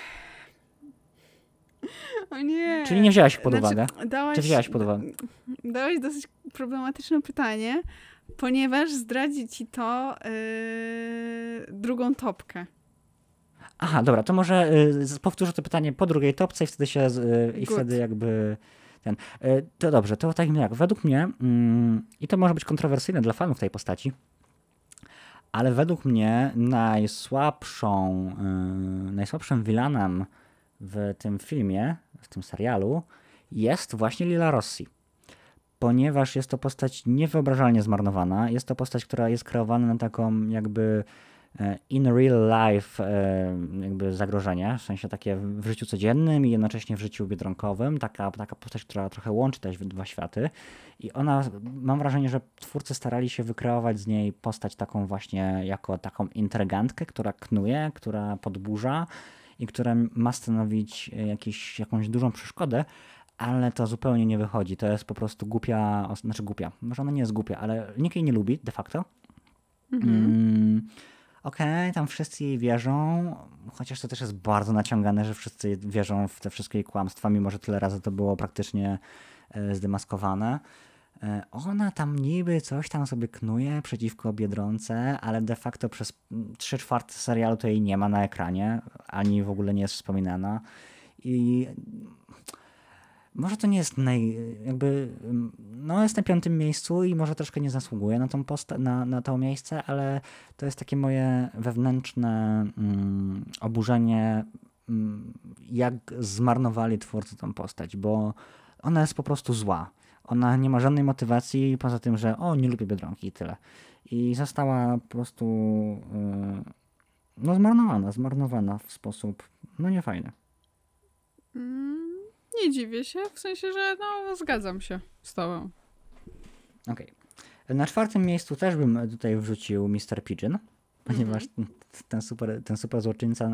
O nie. Czyli nie wzięłaś ich pod Znaczy, uwagę? Dałaś, Czy wzięłaś pod uwagę? Dałeś dosyć problematyczne pytanie, ponieważ zdradzi ci to yy, drugą topkę. Aha, dobra, to może y, powtórzę to pytanie po drugiej topce i wtedy się, y, i Good. wtedy jakby ten. Y, to dobrze, to tak jak, według mnie, mm, i to może być kontrowersyjne dla fanów tej postaci, ale według mnie najsłabszą, y, najsłabszym vilanem w tym filmie, w tym serialu jest właśnie Lila Rossi. Ponieważ jest to postać niewyobrażalnie zmarnowana. Jest to postać, która jest kreowana na taką jakby e, in real life e, jakby zagrożenie, w sensie takie w życiu codziennym i jednocześnie w życiu biedronkowym. Taka, taka postać, która trochę łączy te dwa światy. I ona, mam wrażenie, że twórcy starali się wykreować z niej postać taką właśnie jako taką intrygantkę, która knuje, która podburza i która ma stanowić e, jakiś, jakąś dużą przeszkodę, ale to zupełnie nie wychodzi. To jest po prostu głupia, znaczy głupia, może ona nie jest głupia, ale nikt jej nie lubi de facto. Mm, Okej, tam wszyscy jej wierzą, chociaż to też jest bardzo naciągane, że wszyscy wierzą w te wszystkie jej kłamstwa, mimo że tyle razy to było praktycznie e, zdemaskowane. E, Ona tam niby coś tam sobie knuje przeciwko Biedronce, ale de facto przez 3 czwarte serialu to jej nie ma na ekranie, ani w ogóle nie jest wspominana. I może to nie jest naj... jakby... No jest na piątym miejscu i może troszkę nie zasługuje na, tą posta- na, na to miejsce, ale to jest takie moje wewnętrzne mm, oburzenie, mm, jak zmarnowali twórcy tą postać, bo ona jest po prostu zła. Ona nie ma żadnej motywacji poza tym, że o, nie lubię Biedronki i tyle. I została po prostu yy, no zmarnowana, zmarnowana w sposób no niefajny. Mm, nie dziwię się, w sensie, że no zgadzam się z tobą. Okej. Na czwartym miejscu też bym tutaj wrzucił Mr. Pigeon, ponieważ ten- ten super, ten super złoczyńca,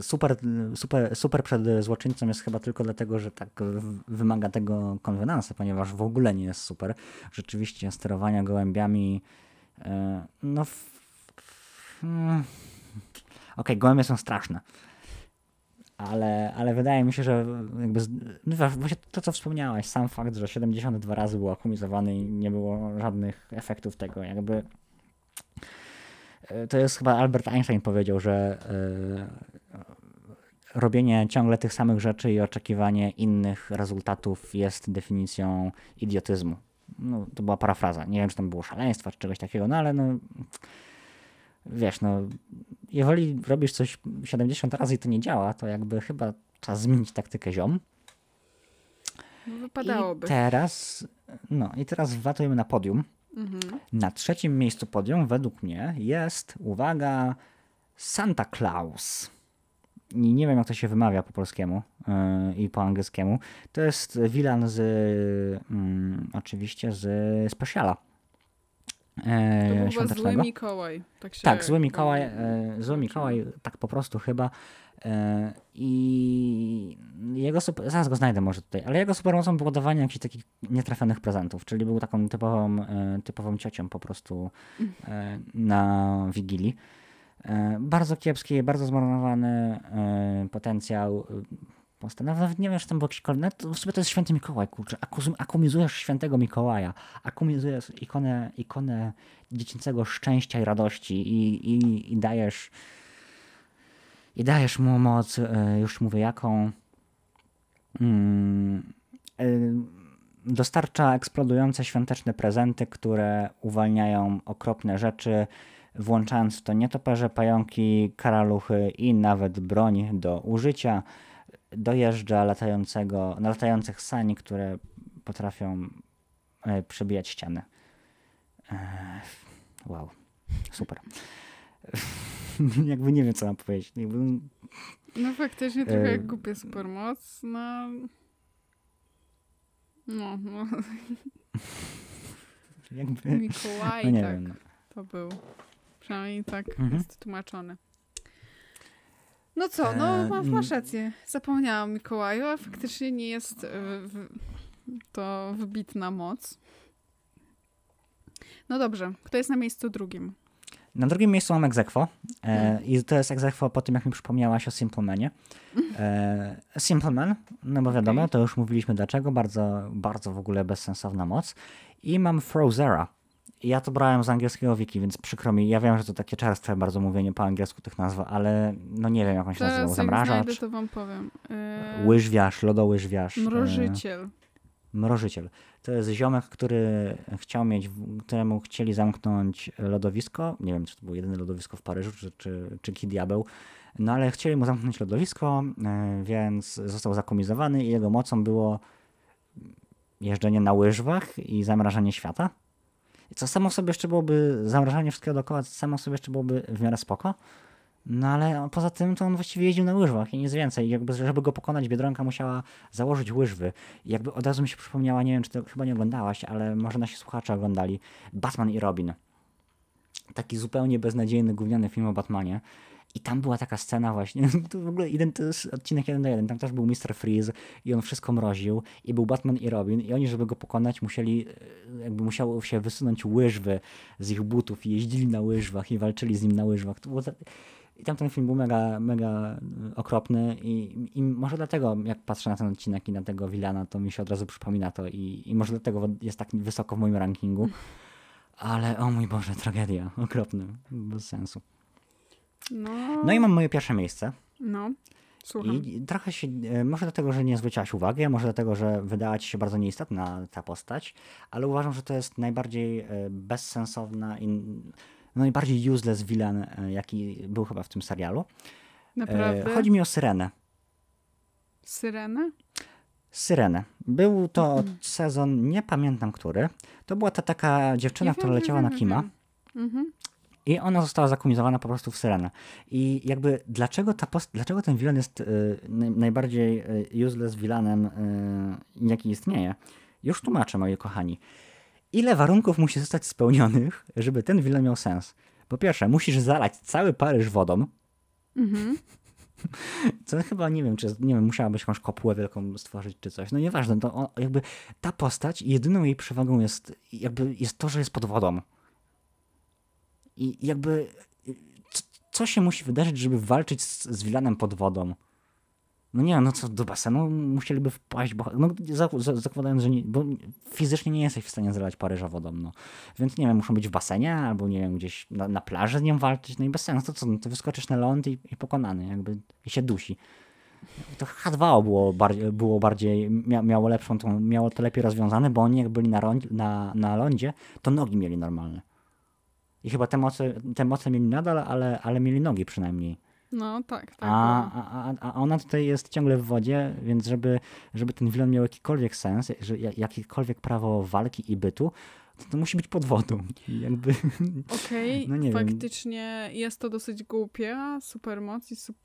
super, super, super przed złoczyńcą jest chyba tylko dlatego, że tak wymaga tego konwenansa, ponieważ w ogóle nie jest super. Rzeczywiście sterowania gołębiami, e, no... f- f- mm, Okej, gołębie są straszne. Ale, ale wydaje mi się, że jakby no właśnie to, co wspomniałaś, sam fakt, że 72 razy był akumizowany i nie było żadnych efektów tego, jakby e, to jest chyba Albert Einstein powiedział, że e, robienie ciągle tych samych rzeczy i oczekiwanie innych rezultatów jest definicją idiotyzmu. No, to była parafraza. Nie wiem, czy tam było szaleństwa, czy czegoś takiego, no ale no wiesz, no jeżeli robisz coś 70 razy i to nie działa, to jakby chyba czas zmienić taktykę ziom. No, I wypadałoby. teraz, no i teraz wlatujemy na podium. Mhm. Na trzecim miejscu podium według mnie jest, uwaga, Santa Claus. I nie wiem, jak to się wymawia po polskiemu yy, i po angielskiemu. To jest wilan z, mm, oczywiście, z Speciala. To Yy, był chyba zły. Mikołaj. Tak, się Tak, zły Mikołaj, e, zły Mikołaj, tak po prostu chyba. I jego super, zaraz go znajdę może tutaj, ale jego supermocą było dawanie jakichś takich nietrafionych prezentów, czyli był taką typową, typową ciocią po prostu na Wigilii. E, bardzo kiepski, bardzo zmarnowany e, potencjał. Postanowił, nawet nie wiem, czy tam był jakiś kolejny, to w sumie to jest święty Mikołaj, kurczę, Akum- akumizujesz świętego Mikołaja, akumizujesz ikonę, ikonę dziecięcego szczęścia i radości i, i, i dajesz i dajesz mu moc, e, już mówię jaką, mm, e, dostarcza eksplodujące świąteczne prezenty, które uwalniają okropne rzeczy, włączając w to nietoperze, pająki, karaluchy i nawet broń do użycia. Dojeżdża latającego, na latających sani, które potrafią e, przebijać ściany. E, Wow, super. [laughs] Jakby nie wiem, co mam powiedzieć. Jakby, No faktycznie trochę E, jak głupia supermoc. No... No, no. [laughs] jakby, Mikołaj, no nie tak. wiem. No. To był. Przynajmniej tak Mhm. jest tłumaczony. No co, no E, ma- mm. masz rację. Zapomniałam Mikołaju, a faktycznie nie jest e, w, to wybitna moc. No dobrze, kto jest na miejscu drugim? Na drugim miejscu mam Exequo e, Mhm. i to jest Exequo po tym, jak mi przypomniałaś o Simplemanie. E, Simpleman, no bo wiadomo, Okej. to już mówiliśmy dlaczego, bardzo, bardzo w ogóle bezsensowna moc. I mam Frozera. Ja to brałem z angielskiego wiki, więc przykro mi, ja wiem, że to takie czerstwe bardzo mówienie po angielsku tych nazw, ale no nie wiem, jak on się nazywał. Jak znajdę, Zamrażacz, to wam powiem. E, łyżwiarz, lodołyżwiarz. e, Mrożyciel. Mrożyciel. To jest ziomek, który chciał mieć, któremu chcieli zamknąć lodowisko. Nie wiem, czy to było jedyne lodowisko w Paryżu, czy, czy, czy Kid Diabeł. No ale chcieli mu zamknąć lodowisko, e, więc został zakomizowany i jego mocą było jeżdżenie na łyżwach i zamrażanie świata. Co samo w sobie jeszcze byłoby, zamrażanie wszystkiego dookoła, co samo w sobie jeszcze byłoby w miarę spoko. No ale poza tym to on właściwie jeździł na łyżwach i nic więcej. Jakby, żeby go pokonać, Biedronka musiała założyć łyżwy. I jakby od razu mi się przypomniała, nie wiem, czy to chyba nie oglądałaś, ale może nasi słuchacze oglądali, Batman i Robin. Taki zupełnie beznadziejny, gówniany film o Batmanie. I tam była taka scena właśnie, [laughs] to w ogóle jeden, to jest odcinek jeden do jeden, tam też był Mr. Freeze i on wszystko mroził i był Batman i Robin i oni, żeby go pokonać, musieli, e, jakby musiało się wysunąć łyżwy z ich butów i jeździli na łyżwach i walczyli z nim na łyżwach. To było za... I tamten film był mega, mega y, okropny i, i może dlatego, jak patrzę na ten odcinek i na tego Wilana, to mi się od razu przypomina to i, i może dlatego jest tak wysoko w moim rankingu. [laughs] Ale o mój Boże, tragedia, okropny, bez sensu. No, No i mam moje pierwsze miejsce. no. Słucham. I trochę się, e, może dlatego, że nie zwróciłaś uwagi, a może dlatego, że wydała ci się bardzo nieistotna ta postać, ale uważam, że to jest najbardziej e, bezsensowna i no, najbardziej useless villain, e, jaki był chyba w tym serialu. Naprawdę? Chodzi mi o Syrenę. Syrenę? Syrenę. Był to Mhm. sezon, nie pamiętam który. To była ta taka dziewczyna, Ja która wiem, leciała wiem, na Kima. Mhm. I ona została zakumizowana po prostu w syrenę. I jakby dlaczego, ta post- dlaczego ten villain jest y, naj- najbardziej y, useless villainem, y, jaki istnieje? Już tłumaczę, moi kochani. Ile warunków musi zostać spełnionych, żeby ten villain miał sens? Po pierwsze, musisz zalać cały Paryż wodą, Mhm. [laughs] co chyba, nie wiem, czy nie wiem, musiałabyś jakąś kopułę wielką stworzyć, czy coś. No nieważne, to on, jakby ta postać, jedyną jej przewagą jest jakby jest to, że jest pod wodą. I jakby co, się musi wydarzyć, żeby walczyć z, z Wilanem pod wodą? No nie no co, do basenu musieliby wpaść, bo, no za- za- zakładając, że nie, bo fizycznie nie jesteś w stanie zalać Paryża wodą, no. Więc nie wiem, muszą być w basenie, albo nie wiem, gdzieś na, na plaży z nim walczyć, no i bez sensu, to co, no, to wyskoczysz na ląd i, i pokonany, jakby, i się dusi. To H2O było bardziej, było bardziej mia, miało lepszą, tą, miało to lepiej rozwiązane, bo oni jak byli na, rąd, na, na lądzie, to nogi mieli normalne. I chyba te moce, te moce mieli nadal, ale, ale mieli nogi przynajmniej. No tak, tak. A, było. a, a, ona tutaj jest ciągle w wodzie, więc żeby, żeby ten wilon miał jakikolwiek sens, ja- jakiekolwiek prawo walki i bytu, to, to musi być pod wodą. Jakby, [laughs] Okej, no nie wiem. faktycznie jest to dosyć głupie, supermoc i sup...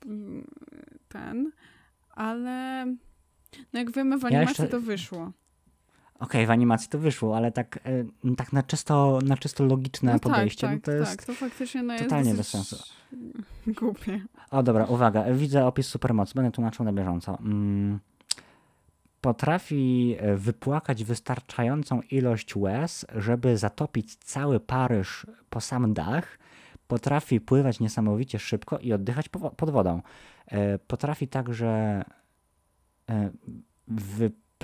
ten, ale no jak wiemy w Ja animacji jeszcze- to wyszło. Okej, w animacji to wyszło, ale tak, e, tak na, czysto, na czysto logiczne No podejście, tak, no tak, to jest... tak, to faktycznie no, jest totalnie dosyć bez sensu. Głupie. O dobra, uwaga, widzę opis supermocy, będę tłumaczył na bieżąco. Mm. Potrafi e, wypłakać wystarczającą ilość łez, żeby zatopić cały Paryż po sam dach. Potrafi pływać niesamowicie szybko i oddychać po, pod wodą. E, Potrafi także e,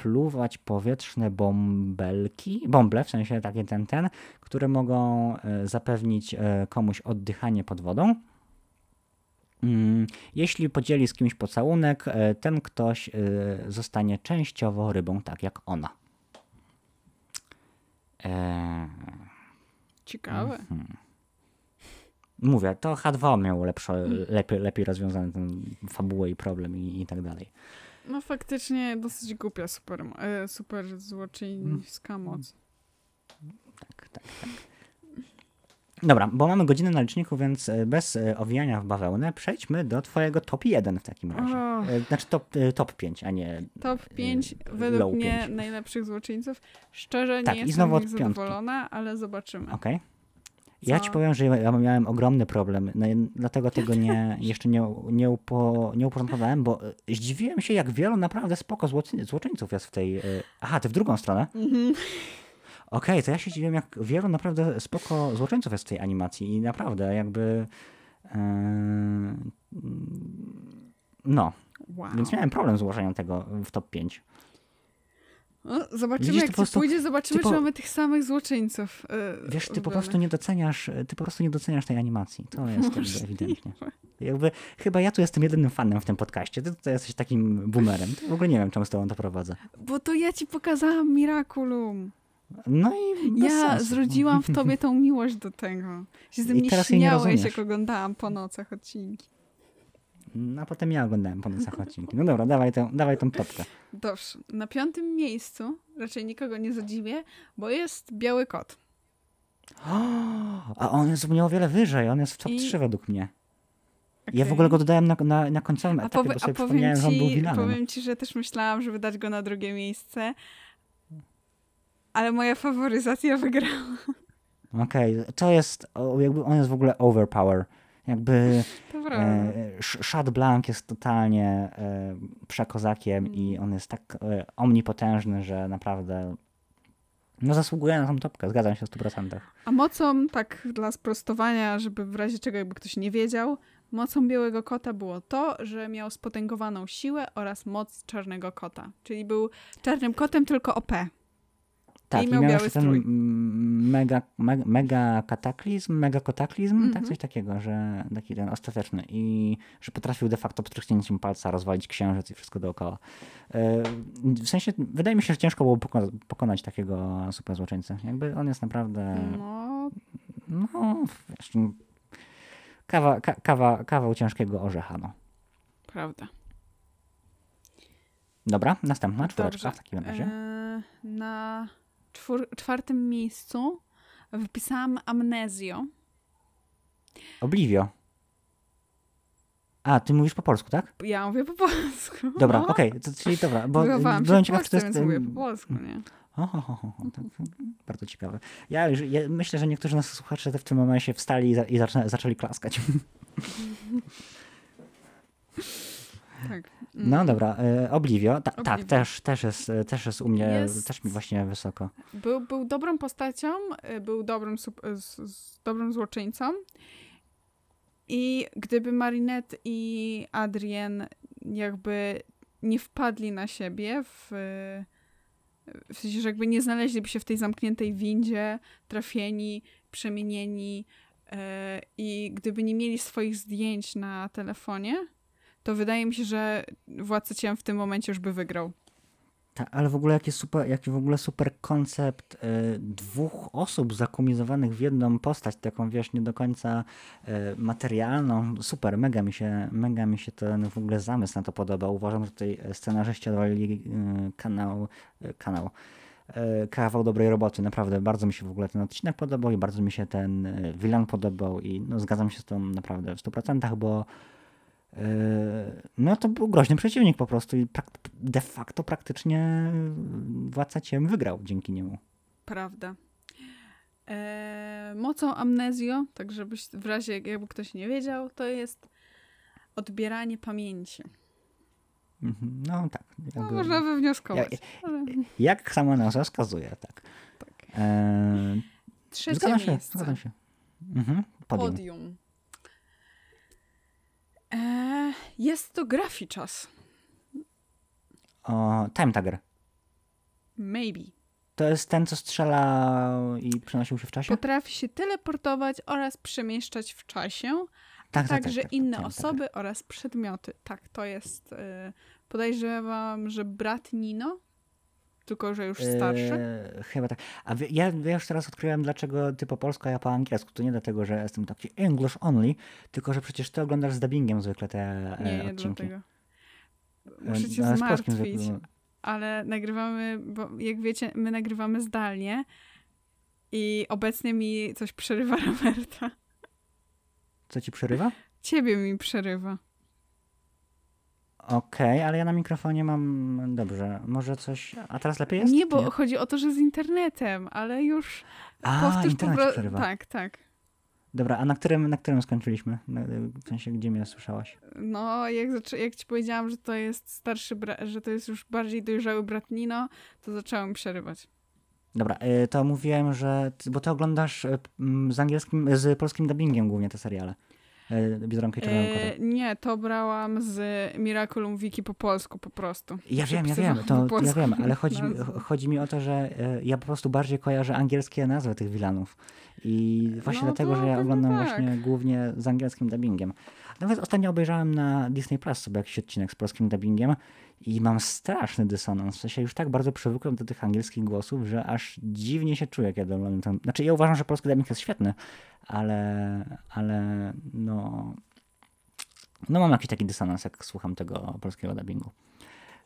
wypluwać powietrzne bąbelki, bąble, w sensie takie ten, ten, które mogą e, zapewnić e, komuś oddychanie pod wodą. Mm, Jeśli podzieli z kimś pocałunek, e, ten ktoś zostanie częściowo rybą, tak jak ona. Eee, Ciekawe. Mhm. mówię, to H2 miało lepsze, lepiej, lepiej rozwiązany ten fabułę i problem i, i tak dalej. No faktycznie dosyć głupia super, e, super złoczyńska moc. Tak, tak, tak. Dobra, bo mamy godzinę na liczniku, więc e, bez e, owijania w bawełnę przejdźmy do twojego top 1 w takim razie. O. E, Znaczy top, top 5, a nie Top 5 e, według mnie najlepszych złoczyńców. Szczerze Tak, nie jestem z nich piątki. zadowolona, ale zobaczymy. Okej. Ja Co? ci powiem, że ja ja miałem ogromny problem, no, dlatego tego nie, jeszcze nie, nie, upo, nie uporządkowałem, bo e, zdziwiłem się, jak wielu naprawdę spoko złoczyńców jest w tej... e, Aha, ty w drugą stronę? Mhm. Okej, to ja się dziwiłem, jak wielu naprawdę spoko złoczyńców jest w tej animacji i naprawdę jakby... e, no, Wow. więc miałem problem z ułożeniem tego w top 5. No, zobaczymy, Widzisz, to jak prostu- pójdzie, zobaczymy, po- czy mamy tych samych złoczyńców. e, Wiesz, ty po prostu nie doceniasz, ty po prostu nie doceniasz tej animacji. To jest jakby ewidentnie. Jakby, chyba ja tu jestem jedynym fanem w tym podcaście. Ty tutaj jesteś takim boomerem. W ogóle nie wiem, czemu z tobą to prowadzę. Bo to ja ci pokazałam Miraculum. No i Ja sensu. zrodziłam w tobie tą miłość do tego. Się ze mnie śmiałeś, jak oglądałam po nocach odcinki. No, a potem ja oglądałem po nocach odcinki. No dobra, dawaj, tę, dawaj tą topkę. Dobrze. Na piątym miejscu, raczej nikogo nie zadziwię, bo jest biały kot. [gasps] A on jest u mnie o wiele wyżej. On jest w top I- 3 według mnie. Ja w ogóle go dodałem na, na, na końcowym A, etapie, powie, bo a sobie powiem, przypomniałem, że on był ci, vilanem. powiem ci, że też myślałam, żeby dać go na drugie miejsce. Ale moja faworyzacja wygrała. Okej, to jest, o, jakby on jest w ogóle overpower. Jakby e, Shad Blanc jest totalnie e, przekozakiem i Mm. on jest tak e, omnipotężny, że naprawdę no zasługuje na tą topkę, zgadzam się w 100%. A mocą, tak dla sprostowania, żeby w razie czego jakby ktoś nie wiedział, mocą białego kota było to, że miał spotęgowaną siłę oraz moc czarnego kota. Czyli był czarnym kotem, tylko OP. Tak, I i miał miał biały jeszcze ten strój. mm, mega, mega, mega kataklizm, mega kotaklizm, tak Mhm. coś takiego, że taki ten ostateczny i że potrafił de facto pstryknięciem palca rozwalić księżyc i wszystko dookoła. E, W sensie, wydaje mi się, że ciężko było poko- pokonać takiego super złoczyńcę. Jakby on jest naprawdę, No, no, wiesz, kawa, ka, kawa, kawał ciężkiego orzecha, no. prawda. Dobra, następna czwóreczka Dobrze. w takim razie. E, na czwór- czwartym miejscu wypisałam Amnezjo. Oblivio. A, ty mówisz po polsku, tak? Ja mówię po polsku. Dobra, No. okej, to czyli dobra, bo Wychowałam byłem ciekaw, czy to jest... mówię po polsku, nie? O, ho, ho, ho, ho, to, to bardzo ciekawe. Ja, ja myślę, że niektórzy nas słuchacze w tym momencie wstali i, za, i zaczę, zaczęli klaskać. [laughs] Tak. No Mm. dobra, e, Oblivio, ta, tak, też, też, jest, e, też jest u mnie, Jest- też mi właśnie wysoko. Był, był dobrą postacią, y, był dobrym, z, z dobrym złoczyńcą. I gdyby Marinette i Adrien jakby nie wpadli na siebie, w, w sensie, że jakby nie znaleźliby się w tej zamkniętej windzie, trafieni, przemienieni e, i gdyby nie mieli swoich zdjęć na telefonie, to wydaje mi się, że Władca Ciem w tym momencie już by wygrał. Ta, ale w ogóle jaki super, jaki w ogóle super koncept y, dwóch osób zakumizowanych w jedną postać, taką wiesz, nie do końca y, materialną. Super, mega mi się, mega mi się ten w ogóle zamysł na to podoba. Uważam, że tutaj scenarzyści odwalili y, kanał, y, kanał y, kawał dobrej roboty. Naprawdę bardzo mi się w ogóle ten odcinek podobał i bardzo mi się ten y, Wilan podobał i no, zgadzam się z tym naprawdę w 100%, bo no to był groźny przeciwnik po prostu i de facto praktycznie Władca Ciem wygrał dzięki niemu. Prawda. E, mocą amnezjo, tak żebyś w razie jakby ktoś nie wiedział, to jest odbieranie pamięci. Mhm, No tak. No, jakby- można wywnioskować. Ja- ale, Jak sama nazwa wskazuje, tak. tak. Eee, Trzecie zgadzam się, miejsce. zgadzam się. Mhm, podium. Podium. E, jest to Graficzas. O, Time Tagger. Maybe. To jest ten, co strzela i przenosił się w czasie? Potrafi się teleportować oraz przemieszczać w czasie, tak, także tak, inne Time osoby oraz przedmioty. Tak, to jest. E, podejrzewam, że brat Nino, tylko że już starszy. Eee, chyba tak. A wie, ja, ja już teraz odkryłem, dlaczego ty po polsku, a ja po angielsku. To nie dlatego, że jestem taki English only, tylko że przecież ty oglądasz z dubbingiem zwykle te e, Nie, nie odcinki. dlatego. Muszę cię E, polskim zmartwić, zwykle- ale nagrywamy, bo jak wiecie, my nagrywamy zdalnie i obecnie mi coś przerywa [laughs] Roberta. Co ci przerywa? Ciebie mi przerywa. Okej, ale ja na mikrofonie mam. Dobrze, może coś. A teraz lepiej jest? Nie, bo chodzi o to, że z internetem, ale już A, powtórz po internet prostu. przerywa. Tak, tak. Dobra, a na którym, na którym skończyliśmy? Na, w sensie, gdzie mnie słyszałaś? No, jak, jak ci powiedziałam, że to jest starszy że to jest już bardziej dojrzały brat Nino, to zaczęłam przerywać. Dobra, y, to mówiłem, że. Bo ty oglądasz y, z angielskim, z polskim dubbingiem głównie te seriale. Y, Biedronkę i E, Kota. nie, to brałam z Miraculum Wiki po polsku po prostu. Ja wiem, ja wiem, to, ja wiem, ale chodzi, chodzi mi o to, że y, ja po prostu bardziej kojarzę angielskie nazwy tych wilanów. I właśnie No dlatego, że ja oglądam tak. właśnie głównie z angielskim dubbingiem. Nawet ostatnio obejrzałem na Disney Plus sobie jakiś odcinek z polskim dubbingiem i mam straszny dysonans. W sensie już tak bardzo przywykłem do tych angielskich głosów, że aż dziwnie się czuję, kiedy oglądam ten... Znaczy ja uważam, że polski dubbing jest świetny, ale, ale no... No mam jakiś taki dysonans, jak słucham tego polskiego dubbingu.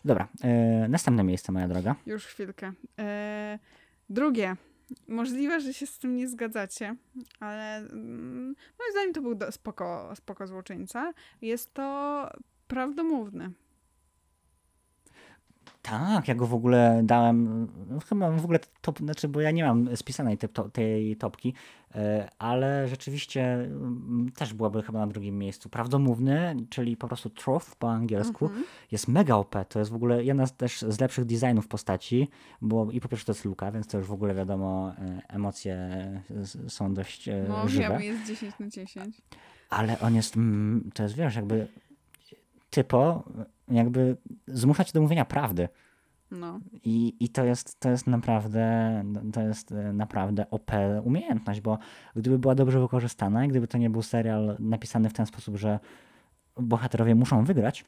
Dobra, e, następne miejsce, moja droga. Już chwilkę. E, drugie. Możliwe, że się z tym nie zgadzacie, ale mm, moim zdaniem to był spoko, spoko złoczyńca. Jest to prawdomówny. Tak, ja go w ogóle dałem, no chyba w ogóle top, znaczy, bo ja nie mam spisanej te, to, tej topki, e, ale rzeczywiście mm, też byłaby chyba na drugim miejscu. Prawdomówny, czyli po prostu truth po angielsku, Mhm. jest mega OP, to jest w ogóle jedna z, też z lepszych designów postaci, bo i po pierwsze to jest Luka, więc to już w ogóle wiadomo, e, emocje s- są dość e, No żywe. wiem, jest 10 na 10. Ale on jest, mm, to jest wiesz, jakby typo, jakby zmusza cię do mówienia prawdy. No. I, i to, jest, to jest naprawdę to jest e, naprawdę OP umiejętność, bo gdyby była dobrze wykorzystana i gdyby to nie był serial napisany w ten sposób, że bohaterowie muszą wygrać,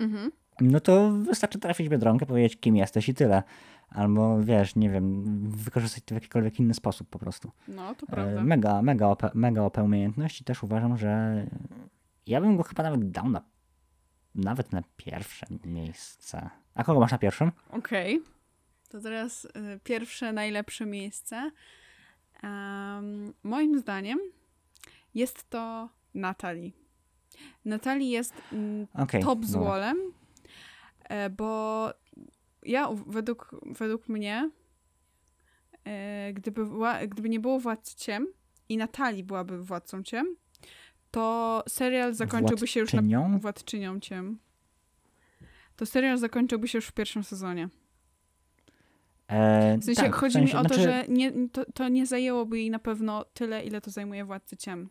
Mhm. no to wystarczy trafić Biedronkę, powiedzieć kim jesteś i tyle. Albo wiesz, nie wiem, wykorzystać to w jakikolwiek inny sposób po prostu. No, to E, prawda. Mega, mega OP, mega OP umiejętność i też uważam, że ja bym go chyba nawet dał na nawet na pierwsze miejsce. A kogo masz na pierwszym? Okej. To teraz y, pierwsze, najlepsze miejsce. Em, moim zdaniem jest to Natalie. Natalie jest mm, Okej. top złolem, e, bo ja według, według mnie, e, gdyby, gdyby nie było Władcy Ciem i Natalii byłaby Władcą Ciem, to serial zakończyłby się już na Władczynią? Władczynią Ciem. To serial zakończyłby się już w pierwszym sezonie. E, W sensie tak, w chodzi sensie, mi o to, znaczy, że nie, to, to nie zajęłoby jej na pewno tyle, ile to zajmuje Władcy Ciem.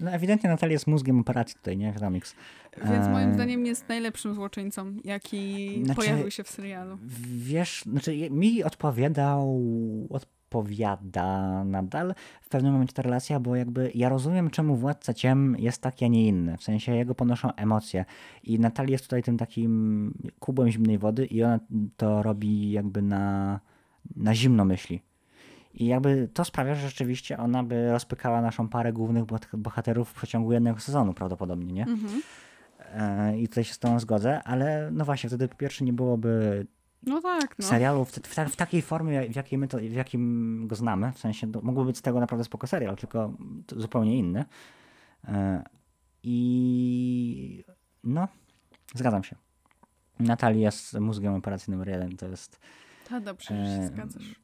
No ewidentnie Natalia jest mózgiem operacji tutaj, nie? Remix. Więc moim Eee. zdaniem jest najlepszym złoczyńcą, jaki Znaczy- pojawił się w serialu. Wiesz, znaczy mi odpowiadał, od, odpowiada nadal w pewnym momencie ta relacja, bo jakby ja rozumiem, czemu Władca Ciem jest taki, a nie inny. W sensie jego ponoszą emocje. I Natalia jest tutaj tym takim kubłem zimnej wody i ona to robi jakby na, na zimno myśli. I jakby to sprawia, że rzeczywiście ona by rozpykała naszą parę głównych bohat- bohaterów w przeciągu jednego sezonu prawdopodobnie, nie? Mhm. E, I tutaj się z tą zgodzę, ale no właśnie, wtedy po pierwsze nie byłoby No tak, no. serialu w, w, w takiej formie, w jakiej my to, w jakim go znamy. W sensie to mógłby być z tego naprawdę spoko serial, tylko zupełnie inny. E, I no, zgadzam się. Natalia jest mózgiem operacyjnym numer jeden, to jest Tak, dobrze, że się Em, zgadzasz.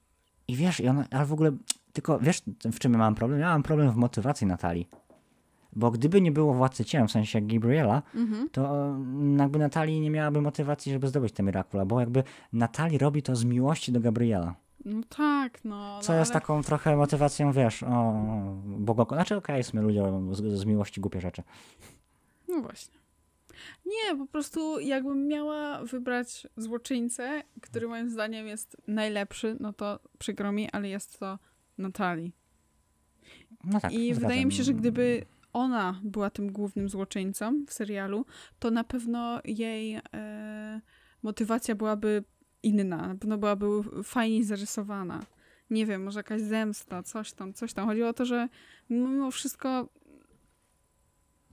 i wiesz, i ona, ale w ogóle, tylko wiesz, w czym ja mam problem? Ja mam problem w motywacji Natalii. Bo gdyby nie było Władcy Ciem, w sensie Gabriela, Mhm. to mm, jakby Natalii nie miałaby motywacji, żeby zdobyć te Miracula, bo jakby Natalii robi to z miłości do Gabriela. No tak, no. Co no, jest ale... taką trochę motywacją, wiesz, o, bogoko. Znaczy, okej, okay, ludzie z, z miłości głupie rzeczy. No właśnie. Nie, po prostu jakbym miała wybrać złoczyńcę, który moim zdaniem jest najlepszy, no to przykro mi, ale jest to Natalii. No tak, I wydaje mi się, że gdyby ona była tym głównym złoczyńcą w serialu, to na pewno jej e, motywacja byłaby inna, na pewno byłaby fajniej zarysowana. Nie wiem, może jakaś zemsta, coś tam, coś tam. Chodziło o to, że mimo wszystko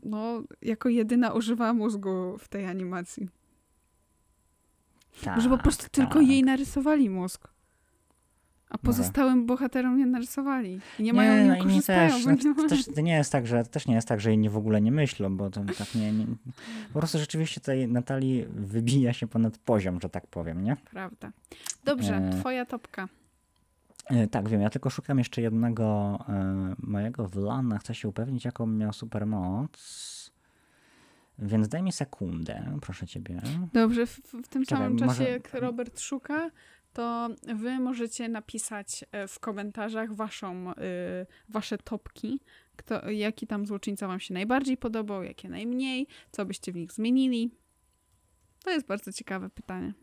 no, jako jedyna używała mózgu w tej animacji. tak, że po prostu tylko tak. jej narysowali mózg. A pozostałym bohaterom nie narysowali. I nie mają, nie, nie, no inni też, znaczy, nie to też to nie jest tak, że też nie jest tak, że inni w ogóle nie myślą, bo to tak nie, nie po prostu rzeczywiście tej Natalii wybija się ponad poziom, że tak powiem, nie? Prawda. Dobrze, E, twoja topka. E, Tak, wiem, ja tylko szukam jeszcze jednego e, mojego Wlana, chcę się upewnić, jaką miał supermoc. Więc daj mi sekundę, proszę ciebie. Dobrze, w, w tym Czekaj, samym czasie, może- jak Robert szuka, to wy możecie napisać e, w komentarzach waszą, y, wasze topki, kto, jaki tam złoczyńca wam się najbardziej podobał, jakie najmniej, co byście w nich zmienili. To jest bardzo ciekawe pytanie.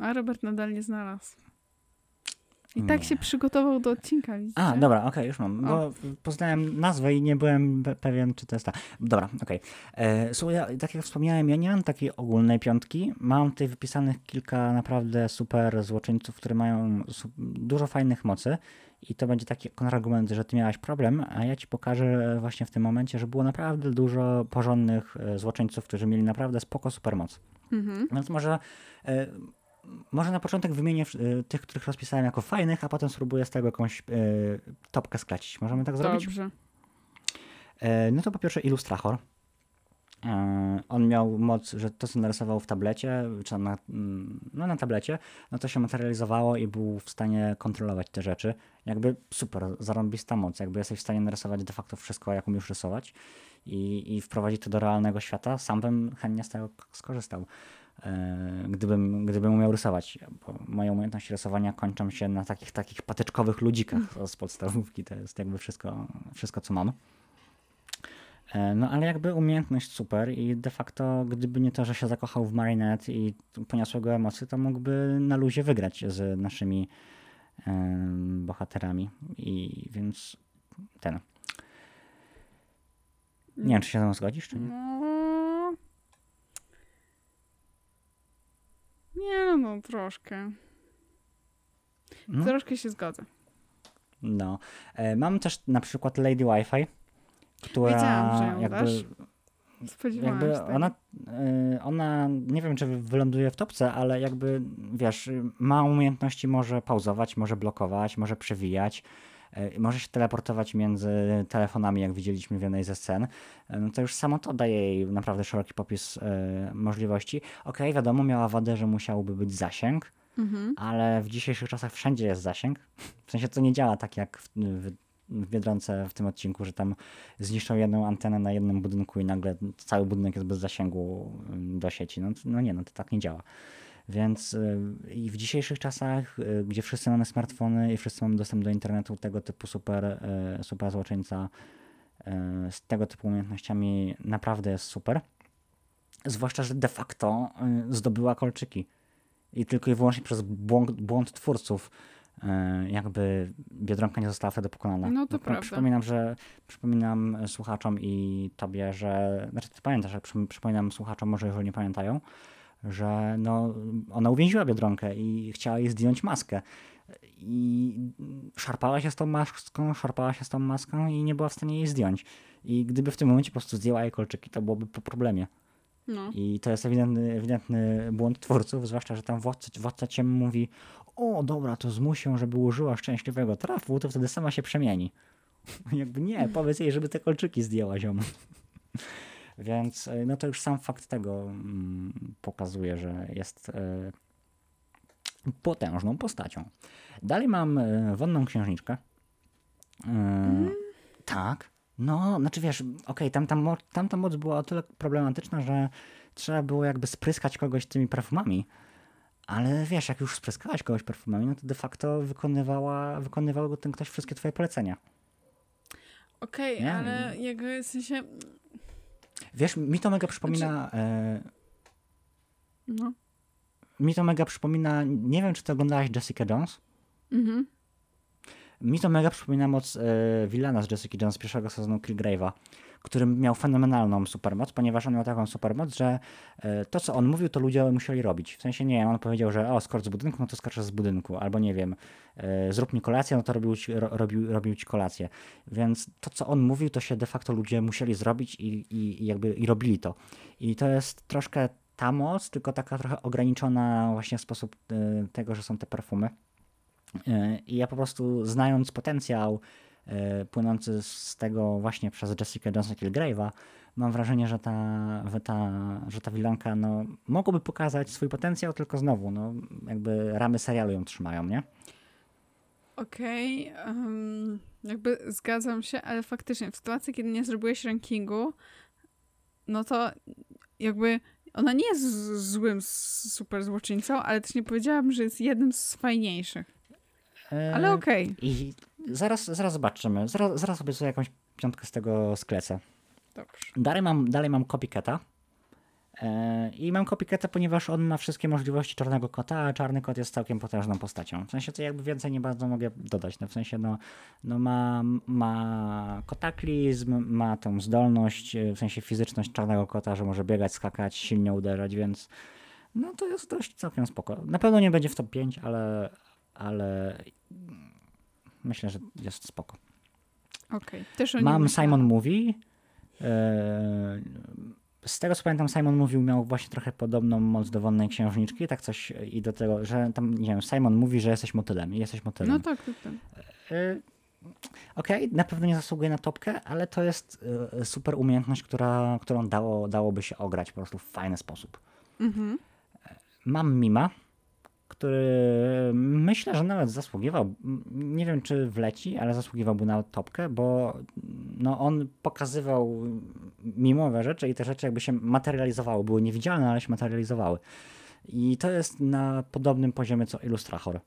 A Robert nadal nie znalazł. I tak Nie. się przygotował do odcinka, widzicie? A, dobra, okej, już mam, bo poznałem nazwę i nie byłem pe- pewien, czy to jest ta. Dobra, okej. E, Słuchaj, ja, tak jak wspomniałem, ja nie mam takiej ogólnej piątki. Mam tutaj wypisanych kilka naprawdę super złoczyńców, które mają dużo fajnych mocy. I to będzie taki kontrargument, że ty miałaś problem, a ja ci pokażę właśnie w tym momencie, że było naprawdę dużo porządnych e, złoczyńców, którzy mieli naprawdę spoko supermoc. Mhm. Więc może, e, może na początek wymienię e, tych, których rozpisałem jako fajnych, a potem spróbuję z tego jakąś e, topkę sklecić. Możemy tak zrobić? Dobrze. E, no to po pierwsze Illustrator. E, on miał moc, że to co narysował w tablecie, czy na, mm, no na tablecie, no to się materializowało i był w stanie kontrolować te rzeczy. Jakby super, zarąbista moc, jakby jesteś w stanie narysować de facto wszystko, jak umiesz rysować i, i wprowadzić to do realnego świata, sam bym chętnie z tego skorzystał. E, Gdybym, gdybym umiał rysować, bo moje umiejętności rysowania kończą się na takich takich patyczkowych ludzikach z podstawówki. To jest jakby wszystko, wszystko co mam. E, No ale jakby umiejętność super i de facto gdyby nie to, że się zakochał w Marinette i poniosło go emocje, to mógłby na luzie wygrać z naszymi em, bohaterami. I więc ten. Nie wiem, czy się ze mną zgodzisz, czy nie? No... Nie, no troszkę. No, Troszkę się zgodzę. no. E, Mam też na przykład Lady Wi-Fi, która Wiedziałam, że ją jakby dasz. Spodziewałam jakby się ona, y, ona, nie wiem czy wyląduje w topce, ale jakby, wiesz, ma umiejętności, może pauzować, może blokować, może przewijać, może się teleportować między telefonami, jak widzieliśmy w jednej ze scen. Y, No to już samo to daje jej naprawdę szeroki popis y, możliwości. Okej, wiadomo, miała wadę, że musiałby być zasięg, Mhm. ale w dzisiejszych czasach wszędzie jest zasięg. [laughs] W sensie to nie działa tak jak w, w, w Biedronce w tym odcinku, że tam zniszczą jedną antenę na jednym budynku i nagle cały budynek jest bez zasięgu ym, do sieci. No, no nie, no to tak nie działa. Więc y, i w dzisiejszych czasach, y, gdzie wszyscy mamy smartfony i wszyscy mamy dostęp do internetu, tego typu super, y, super złoczyńca z tego typu umiejętnościami naprawdę jest super. Zwłaszcza, że de facto zdobyła kolczyki. I tylko i wyłącznie przez błąd, błąd twórców jakby Biedronka nie została wtedy pokonana. No to prawda. Przypominam, że przypominam słuchaczom i tobie, że znaczy ty pamiętasz, przy, przypominam słuchaczom, może jeżeli nie pamiętają, że no, ona uwięziła Biedronkę i chciała jej zdjąć maskę. I szarpała się z tą maską, szarpała się z tą maską i nie była w stanie jej zdjąć. I gdyby w tym momencie po prostu zdjęła jej kolczyki, to byłoby po problemie. No. I to jest ewidentny, ewidentny błąd twórców, zwłaszcza, że tam władca, władca ciem mówi o dobra, to zmuś ją, żeby użyła szczęśliwego trafu, to wtedy sama się przemieni. [laughs] Jakby nie, powiedz jej, żeby te kolczyki zdjęła ziom. Więc e, no to już sam fakt tego mm, pokazuje, że jest e, potężną postacią. Dalej mam e, wonną księżniczkę. E, Tak. No, znaczy wiesz, okej, tam, tam, mo- tamta moc była o tyle problematyczna, że trzeba było jakby spryskać kogoś tymi perfumami. Ale wiesz, jak już spryskałaś kogoś perfumami, no to de facto wykonywała, wykonywał ten ktoś wszystkie twoje polecenia. Okej, Nie. ale jakby w sensie. Wiesz, mi to mega przypomina... E, No. mi to mega przypomina... Nie wiem, czy ty oglądałaś Jessica Jones? Mhm. Mi to mega przypomina moc e, Villana z Jessica Jones z pierwszego sezonu Killgrave'a, który miał fenomenalną supermoc, ponieważ on miał taką supermoc, że e, to, co on mówił, to ludzie musieli robić. W sensie nie, on powiedział, że o, skocz z budynku, no to skoczę z budynku, albo nie wiem, e, zrób mi kolację, no to robił ci, ro, robił, robił ci kolację. Więc to, co on mówił, to się de facto ludzie musieli zrobić i, i, i jakby i robili to. I to jest troszkę ta moc, tylko taka trochę ograniczona właśnie w sposób e, tego, że są te perfumy. I ja po prostu znając potencjał płynący z tego właśnie przez Jessica Jones i Killgrave'a, mam wrażenie, że ta, że ta, że ta wilanka no, mogłoby pokazać swój potencjał, tylko znowu, no, jakby ramy serialu ją trzymają, nie? Okej, em, jakby zgadzam się, ale faktycznie w sytuacji, kiedy nie zrobiłeś rankingu, no to jakby ona nie jest złym super złoczyńcą, ale też nie powiedziałabym, że jest jednym z fajniejszych. E, Ale okej. I zaraz, zaraz zobaczymy, zaraz, zaraz sobie sobie jakąś piątkę z tego sklecę. Dobrze. Dalej mam, dalej mam copycata. E, I mam copycata, ponieważ on ma wszystkie możliwości czarnego kota, a czarny kot jest całkiem potężną postacią. W sensie to jakby więcej nie bardzo mogę dodać. No, w sensie no, no ma, ma kotaklizm, ma tą zdolność, e, w sensie fizyczność czarnego kota, że może biegać, skakać, silnie uderzać, więc no to jest dość całkiem spoko. Na pewno nie będzie w top 5, ale, ale myślę, że jest spoko. Okej. Też o nim Mam. Simon Mówi. E, Z tego co pamiętam, Simon mówił, miał właśnie trochę podobną moc do wonnej księżniczki, tak coś i do tego, że tam, nie wiem, Simon mówi, że jesteś motylem i jesteś motylem. No tak, tak, tak. E, Okej, na pewno nie zasługuje na topkę, ale to jest e, super umiejętność, która, którą dało, dałoby się ograć po prostu w fajny sposób. Mhm. Mam Mima, który myślę, że nawet zasługiwał. Nie wiem, czy wleci, ale zasługiwałby na topkę, bo no, on pokazywał mimowe rzeczy i te rzeczy jakby się materializowały. Były niewidzialne, ale się materializowały. I to jest na podobnym poziomie co Illustrator.